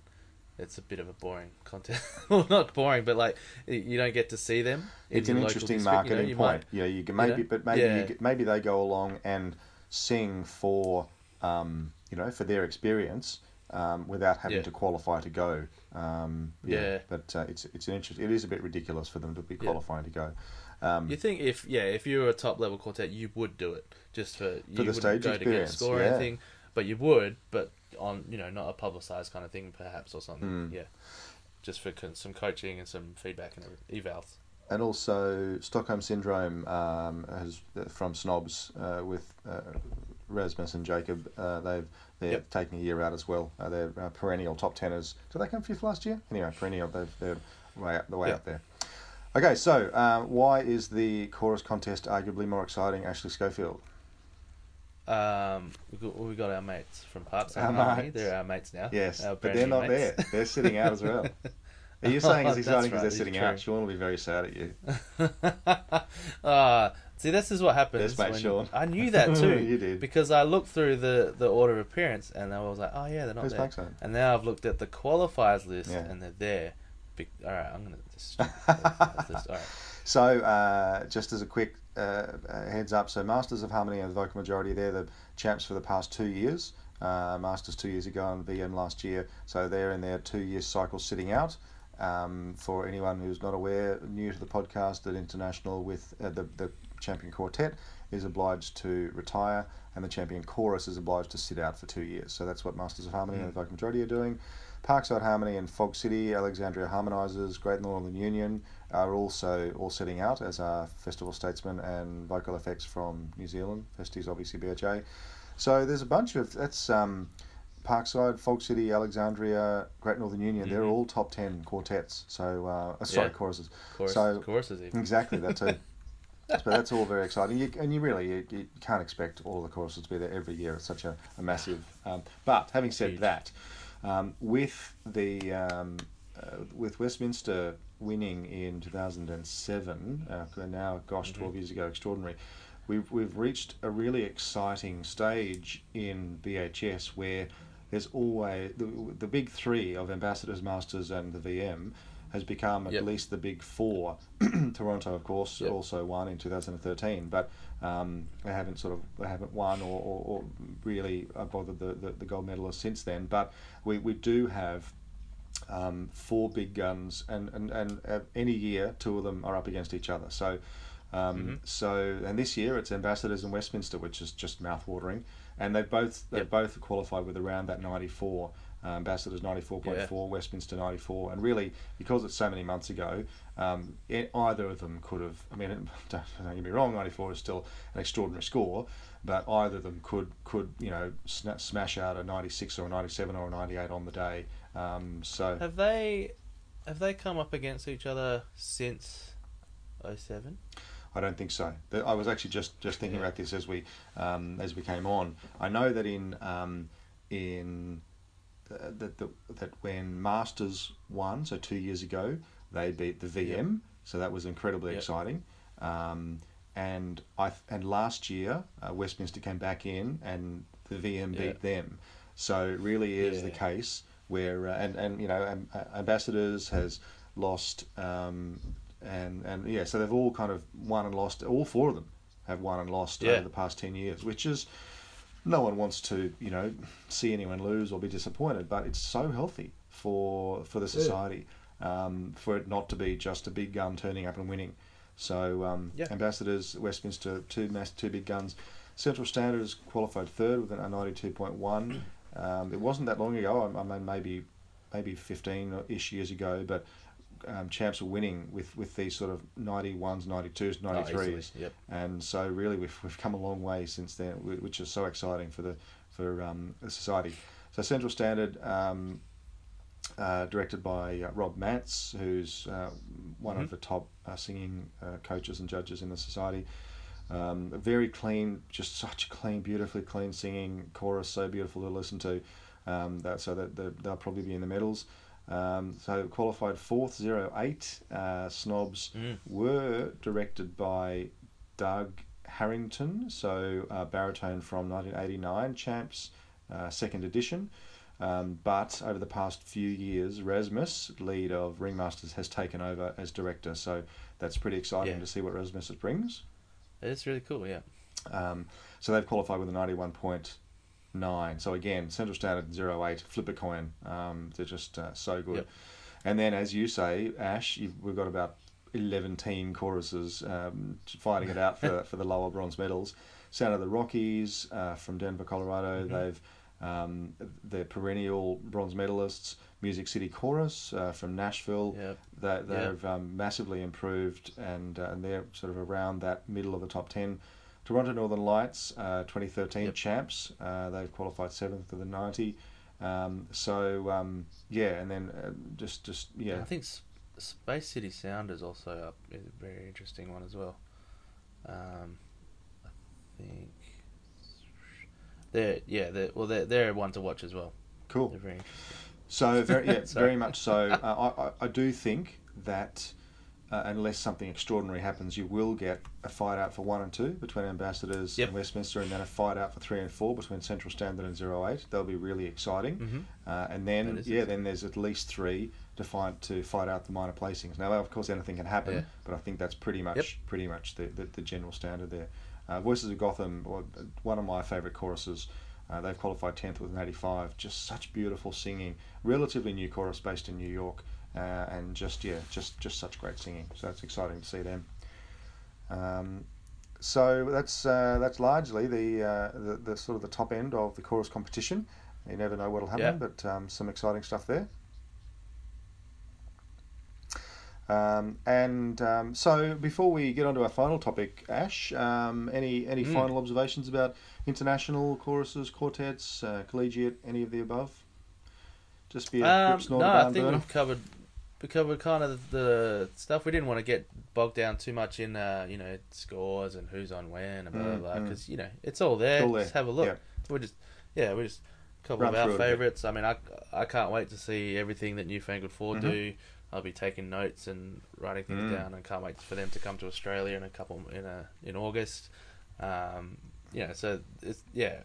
it's a bit of a boring content. well, not boring, but like you don't get to see them. in It's an interesting district, you know, marketing you point. might- yeah, you can maybe, know? but maybe Yeah. you get, maybe they go along and sing for um, you know for their experience um, without having Yeah. to qualify to go. Um, yeah, Yeah. but uh, it's it's an interest. It is a bit ridiculous for them to be qualifying to go. Um, You think if yeah, if you were a top level quartet, you would do it just for you the stage go to get a experience, score or anything, but you would, but on you know not a publicized kind of thing perhaps or something. Mm. Yeah, just for co- some coaching and some feedback and evals. and also Stockholm syndrome um, has from Snobs uh, with uh, Rasmus and Jacob. Uh, they've they're Yep. taking a year out as well. Uh, they're uh, perennial top teners. Did they come fifth last year? Anyway, perennial. They've, they're way up, the way Yep. up there. Okay, so uh, why is the chorus contest arguably more exciting? Ashley Schofield. Um, we got, we got our mates from Parks Our and Harmony. mates. They're our mates now. Yes, but they're not mates. there. They're sitting out as well. Are you saying it's exciting because right, they're sitting true. out? Sean will be very sad at you. Ah, see, this is what happens. Yes, mate, when- Sean. I knew that too. You did. because I looked through the, the order of appearance and I was like, oh yeah, they're not Who's there. And now I've looked at the qualifiers list Yeah. and they're there. Big, all right, I'm gonna just. this- all right. So, uh, just as a quick uh, uh, heads up, so Masters of Harmony and the Vocal Majority, they're the champs for the past two years. Uh, Masters two years ago and VM last year. So they're in their two year cycle sitting out. Um, for anyone who's not aware, new to the podcast, that International with uh, the, the champion quartet is obliged to retire and the champion chorus is obliged to sit out for two years. So that's what Masters of Harmony and the Vocal Majority are doing. Parkside Harmony and Fog City, Alexandria Harmonizers, Great Northern Union are also all setting out, as are Festival Statesmen and Vocal Effects from New Zealand. Festies obviously BHA. So there's a bunch of that's um, Parkside, Fog City, Alexandria, Great Northern Union. They're Mhm. all top ten quartets. So uh, sorry, Yeah. choruses. Chorus, So- choruses even. Exactly that too. but that's all very exciting. You, and you really you, you can't expect all the choruses to be there every year. It's such a, a massive. Um, but having said Huge. that, um, with the um, uh, with Westminster winning in two thousand and seven, uh, now gosh, Mm-hmm. 12 years ago, extraordinary. We've we've reached a really exciting stage in BHS where there's always the, the big three of ambassadors, masters, and the VM has become at Yep. least the big four. Toronto, of course, Yep. also won in 2013, but um, they haven't sort of they haven't won or, or, or really uh, bothered the, the, the gold medalists since then. But we, we do have um, four big guns, and and and uh, any year two of them are up against each other. So. Um, Mhm. So, and this year it's Ambassadors and Westminster, which is just mouth-watering, and they both they Yep. both qualified with around that ninety-four. Uh, Ambassadors ninety four point four, Westminster ninety four, and really because it's so many months ago, um, e- either of them could have. I mean, don't, don't get me wrong, ninety four is still an extraordinary score, but either of them could could you know sna- smash out a ninety six or a ninety seven or a ninety eight on the day. Um, so Have they have they come up against each other since 07? I don't think so. I was actually just, just thinking Yeah. about this as we um, as we came on. I know that in um, in uh, that that that when Masters won, so two years ago, they beat the VM, so that was incredibly Yep. exciting. Um, and I and last year uh, Westminster came back in and the VM Yeah. beat them. So it really is the case where uh, and and you know um, Ambassadors has lost um, and and yeah, so they've all kind of won and lost. All four of them have won and lost Yeah. over the past ten years, which is no one wants to you know see anyone lose or be disappointed, but it's so healthy for for the society um, for it not to be just a big gun turning up and winning. So um, Yeah. ambassadors Westminster two mass two big guns. Central Standards qualified third with a ninety two point one. Um, it wasn't that long ago. I, I mean, maybe maybe fifteen ish years ago, but um, champs were winning with, with these sort of 91s, 92s, Oh, 93s easily, Yep. and so really we've, we've come a long way since then, which is so exciting for the for um, the society. So Central Standard, um, uh, directed by uh, Rob Mance, who's uh, one of Mhm. the top uh, singing uh, coaches and judges in the society. Um, very clean, just such clean, beautifully clean singing chorus, so beautiful to listen to. Um, that, so that that they'll probably be in the medals. Um, so qualified fourth, zero eight. Uh, snobs Mm. were directed by Doug Harrington, so uh, baritone from 1989, Champs, uh, second edition. Um, but over the past few years, Rasmus, lead of Ringmasters, has taken over as director. So that's pretty exciting Yeah. to see what Rasmus brings. It's really cool, yeah. Um, so they've qualified with a 91.9. So again, Central Standard 08, flip a coin. Um, they're just uh, so good. Yep. And then, as you say, Ash, you've, we've got about 11 teen choruses um, fighting it out for, for the lower bronze medals. Sound of the Rockies uh, from Denver, Colorado. Mhm. They've um, they're perennial bronze medalists. Music City Chorus uh, from Nashville. Yep. They, they've um, massively improved and, uh, and they're sort of around that middle of the top 10. Toronto Northern Lights, uh, 2013 Yep. champs. Uh, they've qualified seventh of the 90. Um, so um, yeah, and then uh, just just yeah, I think S- Space City Sound is also up. Is a very interesting one as well. Um, I think they're yeah they're well they're they're one to watch as well. cool. They're very. So very yeah, very much so. Uh, I, I do think that uh, unless something extraordinary happens, you will get a fight out for one and two between Ambassadors Yep. and Westminster, and then a fight out for three and four between Central Standard and Zero Eight. They'll be really exciting. Mhm. Uh, and then yeah, then there's at least three to fight to fight out the minor placings. Now, of course, anything can happen, Yeah. but I think that's pretty much Yep. pretty much the, the, the general standard there. Uh, Voices of Gotham, one of my favourite choruses. Uh, they've qualified 10th with an 85. Just such beautiful singing. Relatively new chorus based in New York. Uh, and just, yeah, just, just such great singing. So it's exciting to see them. Um, so that's uh, that's largely the, uh, the the sort of the top end of the chorus competition. You never know what'll happen, Yeah. but um, some exciting stuff there. Um, and um, so, before we get on to our final topic, Ash, um, any any Mm. final observations about international choruses, quartets, uh, collegiate, any of the above? Just be a Um, no, I think burner. we've covered we covered kind of the stuff. We didn't want to get bogged down too much in uh, you know scores and who's on when and blah blah Mm, blah mm. because you know it's all there. all there, Just have a look. yeah. We just yeah we're just a couple Run of our through it a bit. favorites. I mean I I can't wait to see everything that Newfangled 4 Mhm. do. I'll be taking notes and writing things Mm. down and can't wait for them to come to Australia in a couple in a in August. Um, you know, so it's yeah,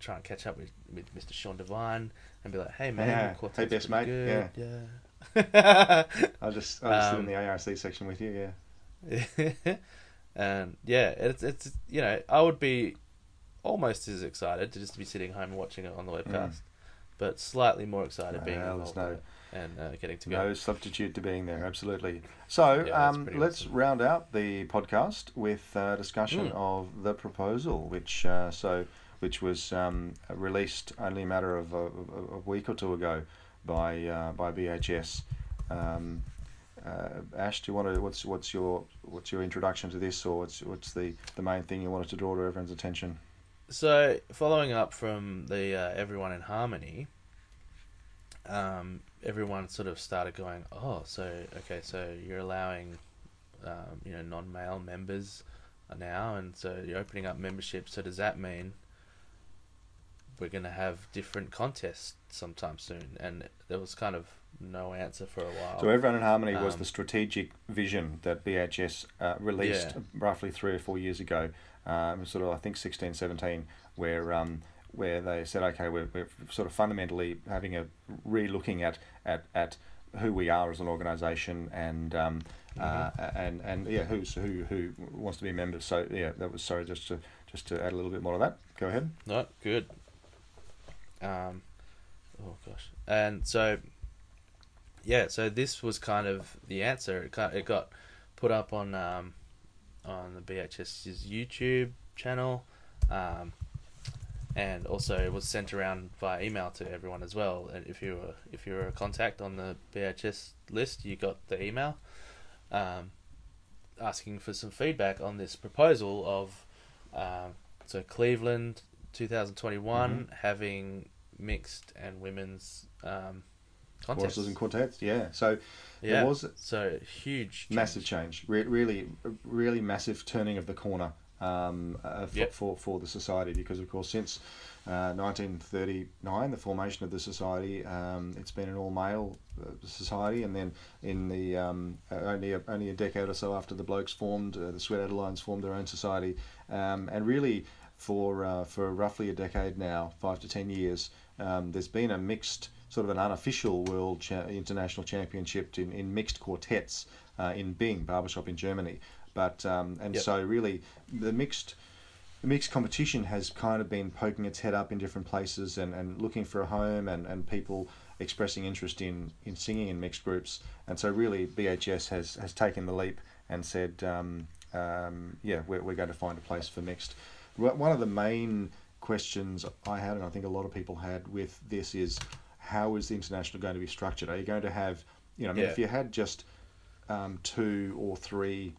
try and catch up with, with Mr. Sean Devine and be like, hey man, Yeah. Hey, best mate. good. Yeah. yeah. I'll just I'll just sit in Um, the ARC section with you. Yeah. and yeah, it's it's you know I would be almost as excited to just be sitting home and watching it on the webcast, but slightly more excited being Well, there's no- and uh, getting to go. No substitute to being there, absolutely. So Yeah, um, let's awesome. round out the podcast with a discussion Mm. of the proposal, which uh, so which was um, released only a matter of a, a, a week or two ago by uh, by BHS. Um, uh, Ash, do you want to? What's what's your what's your introduction to this, or what's what's the, the main thing you wanted to draw to everyone's attention? So following up from the uh, everyone in harmony, um, everyone sort of started going, oh, so okay, so you're allowing, um, you know, non-male members now, and so you're opening up membership. So does that mean we're going to have different contests sometime soon? And there was kind of no answer for a while. So Everyone in Harmony was Um, the strategic vision that BHS uh, released Yeah. roughly three or four years ago. Um, sort of, I think, 16, 17, where um, where they said, okay, we're, we're sort of fundamentally having a re-looking at, at, at who we are as an organisation and um, uh, and and yeah, who's who who wants to be members. So yeah, that was sorry just to just to add a little bit more to that. Go ahead. No, good. Um, oh gosh, and so yeah, so this was kind of the answer. It got, it got put up on um, on the BHS's YouTube channel, um, and also it was sent around via email to everyone as well. And if you were if you were a contact on the BHS list, you got the email um, asking for some feedback on this proposal of um, so Cleveland 2021 Mm-hmm. having mixed and women's um, contests. Choruses and quartets. Yeah. So yeah, there was so huge, change. massive change. Re- really, really massive turning of the corner um, uh, for, Yep. for for the society because, of course, since uh, 1939, the formation of the society, um, it's been an all-male uh, society, and then in the um, uh, only a, only a decade or so after the blokes formed, uh, the Sweet Adelines formed their own society, um, and really. For uh, for roughly a decade now, five to ten years, um, there's been a mixed, sort of an unofficial world cha- international championship in, in mixed quartets uh, in Bing barbershop in Germany. But um, and Yep. so really the mixed the mixed competition has kind of been poking its head up in different places and, and looking for a home and, and people expressing interest in, in singing in mixed groups. And so really BHS has, has taken the leap and said, um, um, yeah, we're, we're going to find a place for mixed. One of the main questions I had, and I think a lot of people had with this, is how is the international going to be structured? Are you going to have, you know, I mean, Yeah. if you had just um, two or three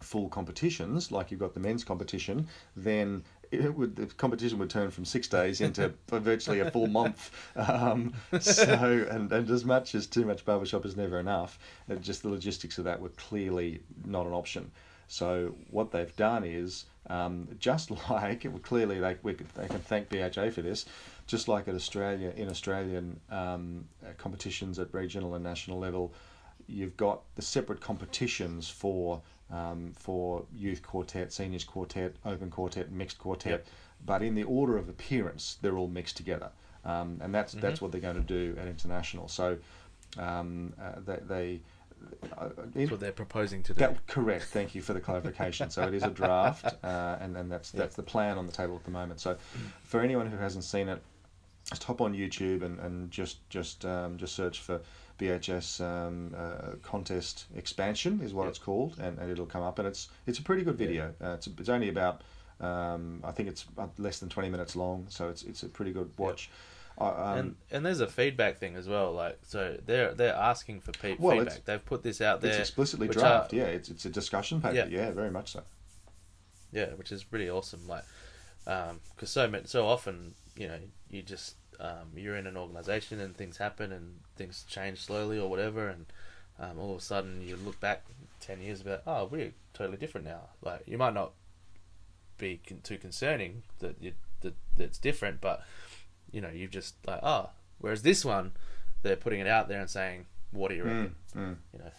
full competitions, like you've got the men's competition, then it would the competition would turn from six days into virtually a full month. Um, so, and, and as much as too much barbershop is never enough, just the logistics of that were clearly not an option. So what they've done is um, just like clearly they we could, they can thank BHA for this, just like at Australia in Australian um, uh, competitions at regional and national level, you've got the separate competitions for um, for youth quartet, seniors quartet, open quartet, mixed quartet. Yep. But in the order of appearance, they're all mixed together, um, and that's that's what they're going to do at international. So um, uh, they. they uh, in- That's what they're proposing to do. that correct. Thank you for the clarification. So it is a draft, uh, and and that's that's the plan on the table at the moment. So for anyone who hasn't seen it, just hop on YouTube and, and just just um, just search for BHS um, uh, contest expansion is what Yep. it's called, and, and it'll come up. And it's it's a pretty good video. Uh, it's it's only about um, I think it's uh, less than twenty minutes long, so it's it's a pretty good watch. I um, and and there's a feedback thing as well. Like so, they're they're asking for pe- Well, feedback. They've put this out there. it's explicitly draft. are- yeah, it's it's a discussion paper. Yeah. Yeah, very much so. Yeah, which is really awesome. Like, because so so often, you know, you just um, you're in an organization and things happen and things change slowly or whatever, and um, all of a sudden you look back ten years about, oh, we're totally different now. Like, you might not be con- too concerning that you that that's different, but you know, you've just like, oh, whereas this one, they're putting it out there and saying, what do you reckon? Mm, mm. You know,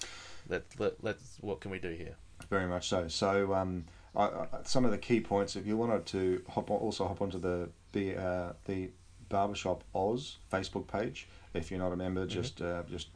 let let let's what can we do here? Very much so. So, um, I, I, some of the key points. If you wanted to hop on, also hop onto the the uh, the Barbershop Oz Facebook page. If you're not a member, just uh, just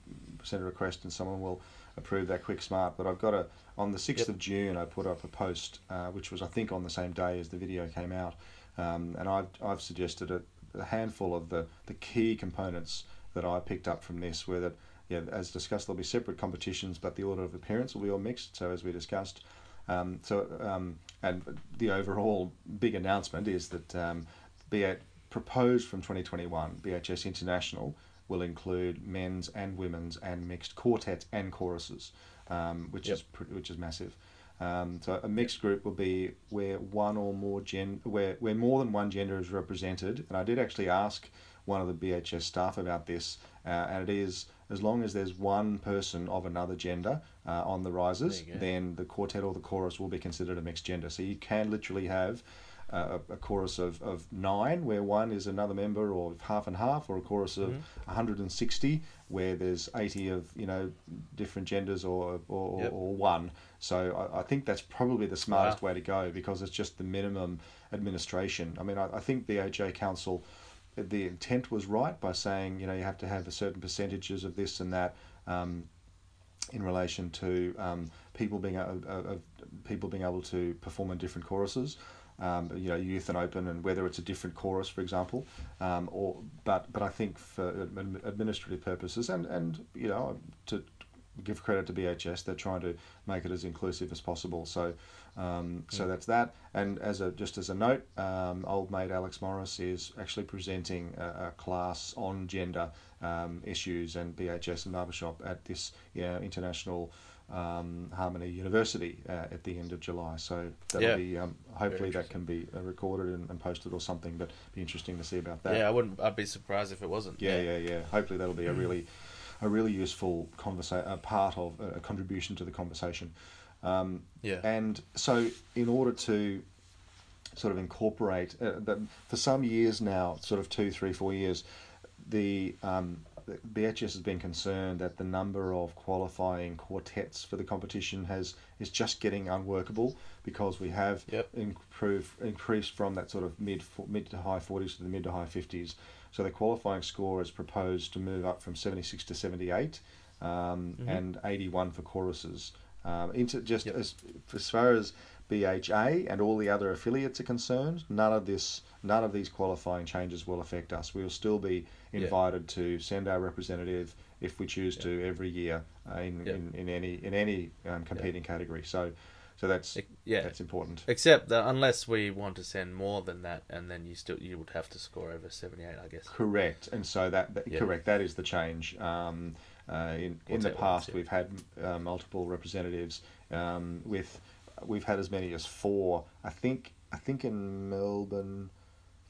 send a request and someone will approve that quick smart. But I've got a on the sixth Yep. of June. I put up a post, uh, which was I think on the same day as the video came out, um, and I've I've suggested a, a handful of the the key components that I picked up from this, where that yeah, as discussed, there'll be separate competitions, but the order of appearance will be all mixed. So as we discussed, um, so um, and the overall big announcement is that um, B8 proposed from 2021, BHS International will include men's and women's and mixed quartets and choruses, um, which Yep. is which is massive. Um, so a mixed group will be where one or more gen where where more than one gender is represented. And I did actually ask one of the BHS staff about this, uh, and it is as long as there's one person of another gender uh, on the risers, There you go. then the quartet or the chorus will be considered a mixed gender. So you can literally have a, a chorus of, of nine where one is another member or half and half, or a chorus of Mm-hmm. 160 where there's 80 of you know different genders or or, Yep. or one. So I, I think that's probably the smartest Wow. way to go because it's just the minimum administration. I mean, I, I think the AJ Council, the intent was right by saying you know you have to have a certain percentages of this and that. Um, in relation to um, people being a, people being able to perform in different choruses, um, you know, youth and open, and whether it's a different chorus, for example, um, or but but I think for administrative purposes and and you know to give credit to BHS, they're trying to make it as inclusive as possible. So um, so that's that. And as a just as a note, um, old mate Alex Morris is actually presenting a, a class on gender um, issues and BHS and barbershop at this yeah, international um, Harmony University uh, at the end of July. So that'll Yeah. be um, hopefully that can be uh, recorded and, and posted or something. But be interesting to see about that. Yeah, I wouldn't. I'd be surprised if it wasn't. Yeah, yeah, yeah. Hopefully that'll be a really, a really useful conversation, a part of a contribution to the conversation. Um, Yeah. and so, in order to sort of incorporate, uh, the, for some years now, sort of two, three, four years, the um, the BHS has been concerned that the number of qualifying quartets for the competition has is just getting unworkable because we have Yep. improved increased from that sort of mid mid to high forties to the mid to high fifties. So the qualifying score is proposed to move up from seventy six to seventy eight, um, Mhm. and eighty one for choruses. Um, into just Yep. as as far as BHA and all the other affiliates are concerned, none of this, none of these qualifying changes will affect us. We will still be Yeah. invited to send our representative if we choose to every year uh, in, Yeah. in, in any in any um, competing category. So, so that's yeah. that's important. Except that unless we want to send more than that, and then you still you would have to score over seventy eight, I guess. Correct, and so that, that Yeah. correct that is the change. Um, uh, in in the past, we've had uh, multiple representatives um, with we've had as many as four. I think I think in Melbourne,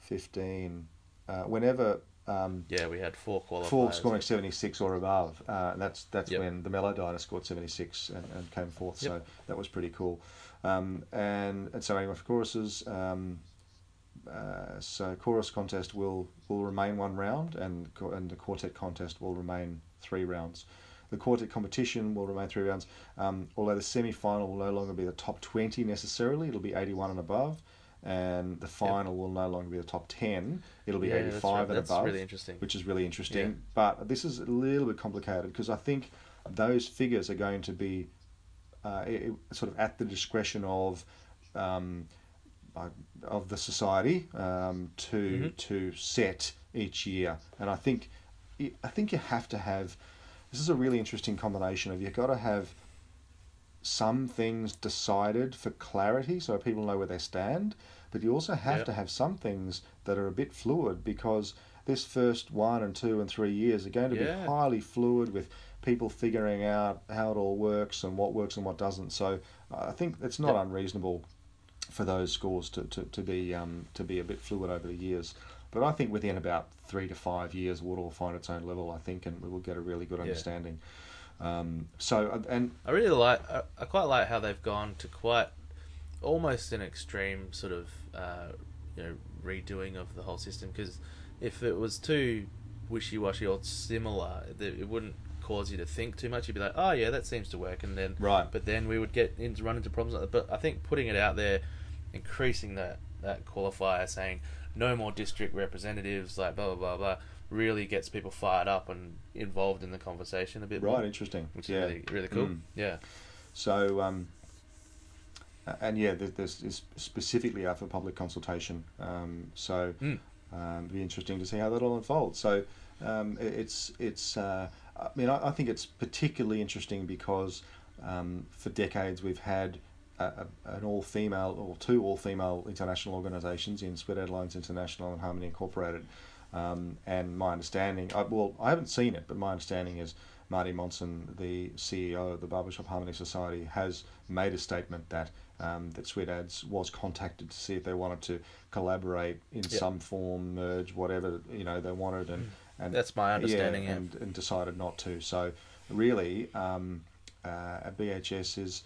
fifteen. Uh, whenever um, Yeah, we had four qualifiers. four scoring seventy six or above, uh, and that's that's Yep. when the Melodina scored seventy six and, and came fourth. So that was pretty cool. Um, and and so anyway for choruses. Um, uh, so chorus contest will will remain one round, and and the quartet contest will remain three rounds. the quartet competition will remain three rounds, um, although the semi final will no longer be the top 20 necessarily, it'll be 81 and above. And the final will no longer be the top 10, it'll be Yeah, that's 85 right. and That's above really interesting. which is really interesting. Yeah. But this is a little bit complicated because I think those figures are going to be uh, i- i- sort of at the discretion of um, uh, of the society um, to Mhm. to set each year. And I think I think you have to have. This is a really interesting combination of you've got to have some things decided for clarity so people know where they stand, but you also have Yeah. to have some things that are a bit fluid because this first one and two and three years are going to Yeah. be highly fluid with people figuring out how it all works and what works and what doesn't. So I think it's not Yeah. unreasonable for those scores to, to, to be um, to be a bit fluid over the years. But I think within about three to five years, Water will find its own level. I think, and we will get a really good Yeah. understanding. Um, so uh, and I really like. I quite like how they've gone to quite almost an extreme sort of uh, you know redoing of the whole system. Because if it was too wishy washy or similar, it, wouldn't cause you to think too much. You'd be like, oh yeah, that seems to work, and then Right. But then we would get into run into problems. Like that. But I think putting it out there, increasing that that qualifier, saying no more district representatives, like blah blah blah blah. Really gets people fired up and involved in the conversation a bit more right, interesting. which yeah. is really really cool. Mm. Yeah, So, um, and yeah, this is specifically out for public consultation. Um, so, Mm. um, it'll be interesting to see how that all unfolds. So, um, it- it's it's. Uh, I mean, I, I think it's particularly interesting because um, for decades we've had a, a, an all-female or two all-female international organisations in Sweet Adelines International and Harmony Incorporated. Um, and my understanding, I, well, I haven't seen it, but my understanding is Marty Monson, the CEO of the Barbershop Harmony Society, has made a statement that um, that Sweet Ads was contacted to see if they wanted to collaborate in Yeah. some form, merge, whatever you know they wanted, and and That's my understanding, yeah. and, and decided not to. So really, um, uh, BHS is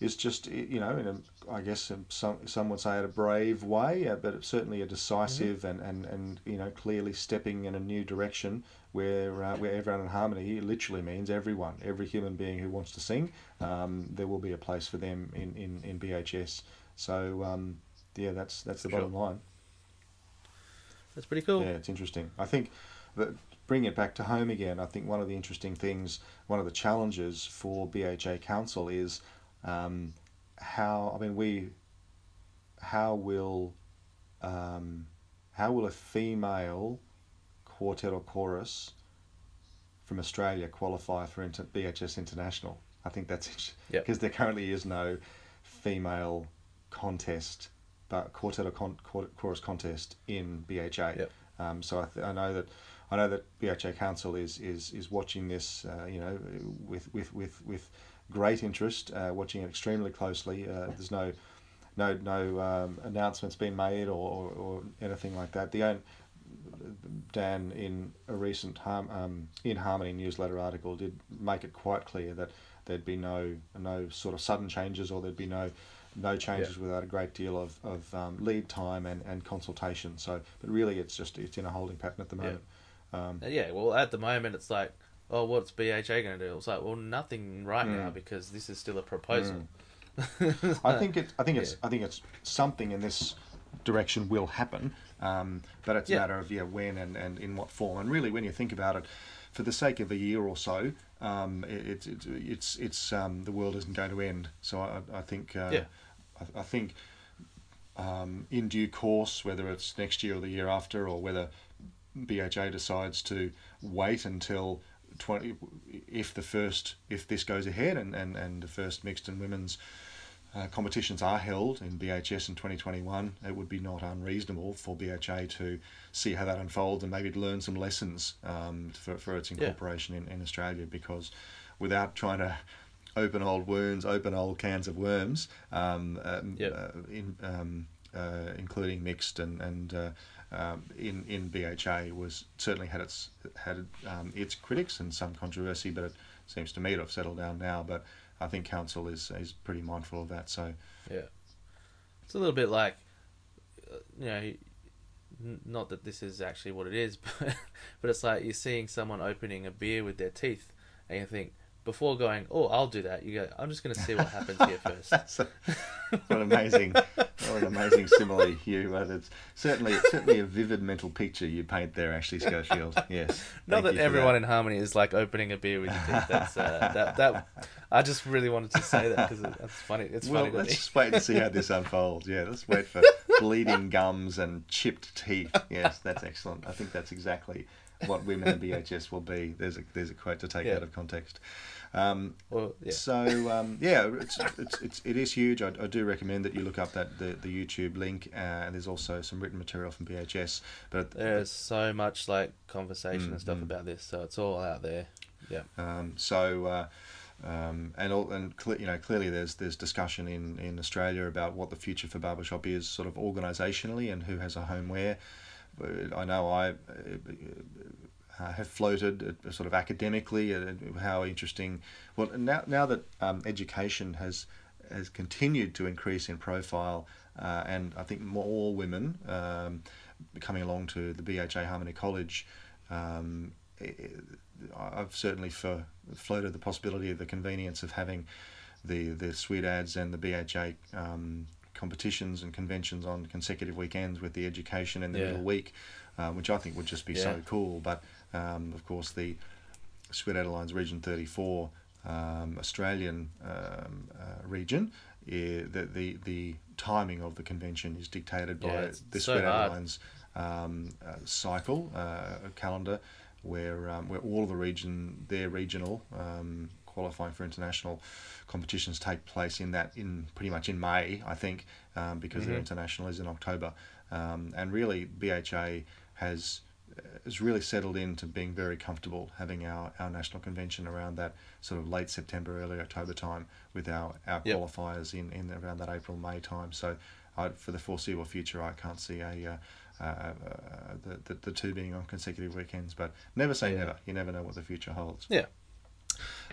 is just you know in a I guess in some some would say in a brave way, uh, but certainly a decisive and, and, and you know clearly stepping in a new direction where uh, where everyone in harmony literally means everyone, every human being who wants to sing, um, there will be a place for them in, in, in BHS. So um, yeah, that's that's the Sure. bottom line. that's pretty cool. Yeah, it's interesting. I think that bring it back to home again. I think one of the interesting things, one of the challenges for BHA Council is um, how. I mean, we. How will, um, how will a female quartet or chorus from Australia qualify for inter- BHS International? I think that's Yep. because there currently is no female contest, but quartet or con- chorus contest in BHA. Yep. Um, so I, th- I know that I know that BHA Council is is is watching this, uh, you know, with with with with great interest, uh, watching it extremely closely. Uh, there's no no no um, announcements being made or, or, or anything like that. The own Dan in a recent harm, um, in Harmony newsletter article did make it quite clear that there'd be no no sort of sudden changes or there'd be no no changes without a great deal of, of um, lead time and, and consultation. So, but really, it's just it's in a holding pattern at the Yeah. moment. Um, Uh, Yeah, well, at the moment, it's like, oh, what's BHA going to do? It's like, well, nothing right now Mm. because this is still a proposal. I think it. I think it's. Yeah. I think it's something in this direction will happen, um, but it's Yeah. a matter of yeah when and, and in what form. And really, when you think about it, for the sake of a year or so, um, it, it's it's it's it's um, the world isn't going to end. So I, I think. Uh, Yeah. I, I think. Um, in due course, whether it's next year or the year after, or whether BHA decides to wait until 20 if the first if this goes ahead and, and, and the first mixed and women's uh, competitions are held in BHS in 2021 it would be not unreasonable for BHA to see how that unfolds and maybe learn some lessons um, for, for its incorporation in, in Australia because without trying to open old wounds open old cans of worms um, um, Yep. uh, in, um, uh, including mixed and, and uh, um, in in BHA was certainly had its had um, its critics and some controversy, but it seems to me to have settled down now. But I think council is is pretty mindful of that. So Yeah. It's a little bit like, uh, you know, not that this is actually what it is, but, but it's like you're seeing someone opening a beer with their teeth, and you think before going, oh, I'll do that. You go, I'm just going to see what happens here first. So, what an amazing, what an amazing simile, Hugh. But it's certainly certainly a vivid mental picture you paint there, Ashley Schofield. Yes. Not that you everyone in Harmony is like opening a beer with your teeth. That's uh, that that. I just really wanted to say that because that's funny. It's well, funny to let's me. just wait and see how this unfolds. Yeah, let's wait for bleeding gums and chipped teeth. Yes, that's excellent. I think that's exactly what women in BHS will be. There's a there's a quote to take Yeah. out of context. Um, Well, yeah. So um, yeah, it's, it's it's it is huge. I, I do recommend that you look up that the, the YouTube link. Uh, and there's also some written material from BHS. But There's so much like conversation and stuff Mm, mm. about this, so it's all out there. Yeah. Um, so, uh, um, and all, and you know clearly there's there's discussion in, in Australia about what the future for barbershop is, sort of organisationally, and who has a home where. Uh, I know I uh, uh, have floated uh, sort of academically uh, how interesting. Well, now now that um, education has has continued to increase in profile, uh, and I think more women um, coming along to the BHA Harmony College. Um, I've certainly for, floated the possibility of the convenience of having the the Sweet Ads and the BHA um, competitions and conventions on consecutive weekends with the education in the Yeah. middle week, uh, which I think would just be so cool. But um, of course, the Sweet Adelines Region 34 um, Australian um, uh, region, the, the the timing of the convention is dictated by Yeah, the so Sweet hard. Adelines um, uh, cycle uh, calendar, where um, where all the region their regional um, qualifying for international competitions take place in that in pretty much in May, I think, um, because their Mhm. international is in October, um, and really BHA has has really settled into being very comfortable having our, our national convention around that sort of late September, early October time with our, our Yep. qualifiers in, in around that April, May time. So I, for the foreseeable future, I can't see a, uh, uh, uh, the, the, the two being on consecutive weekends, but never say Yeah. never. You never know what the future holds. Yeah.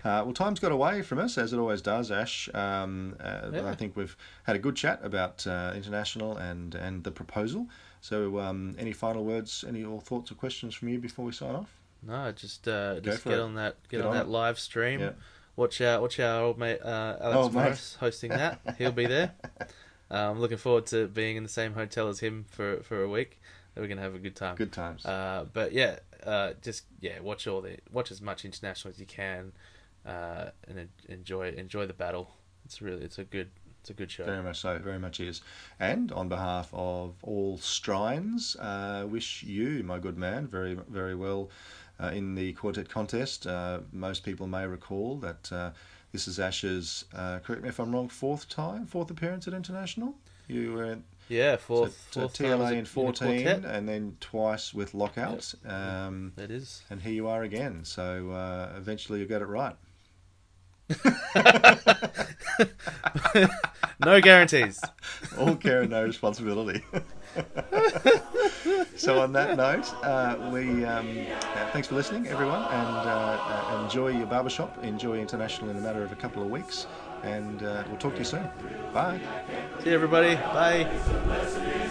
Uh, well, time's got away from us, as it always does, Ash. Um, uh, Yeah. I think we've had a good chat about uh, international and, and the proposal. So, um, any final words, any or thoughts or questions from you before we sign off? No, just uh, just get it. on that get, Get on, on that live stream. Yeah. Watch out! Watch our old mate uh, Alex Old mate. Morris hosting that. He'll be there. Uh, I'm looking forward to being in the same hotel as him for for a week. We're gonna have a good time. Good times. Uh, but yeah, uh, just yeah, watch all the watch as much international as you can, uh, and enjoy enjoy the battle. It's really it's a good it's a good show. Very much so, very much is. And on behalf of all Strines, uh, wish you, my good man, very very well uh, in the quartet contest. Uh, most people may recall that uh, this is Ash's, uh, correct me if I'm wrong, fourth time, fourth appearance at International. You were at Yeah, fourth, so, fourth TLA in 14 quartet. and then twice with Lockout. Um, That is. and here you are again. So uh, eventually you'll get it right. No guarantees. All care and no responsibility. so on that note, uh, we um, uh, thanks for listening, everyone, and uh, uh, enjoy your barbershop. Enjoy international in a matter of a couple of weeks, and uh, we'll talk to you soon. Bye. See you, everybody. Bye.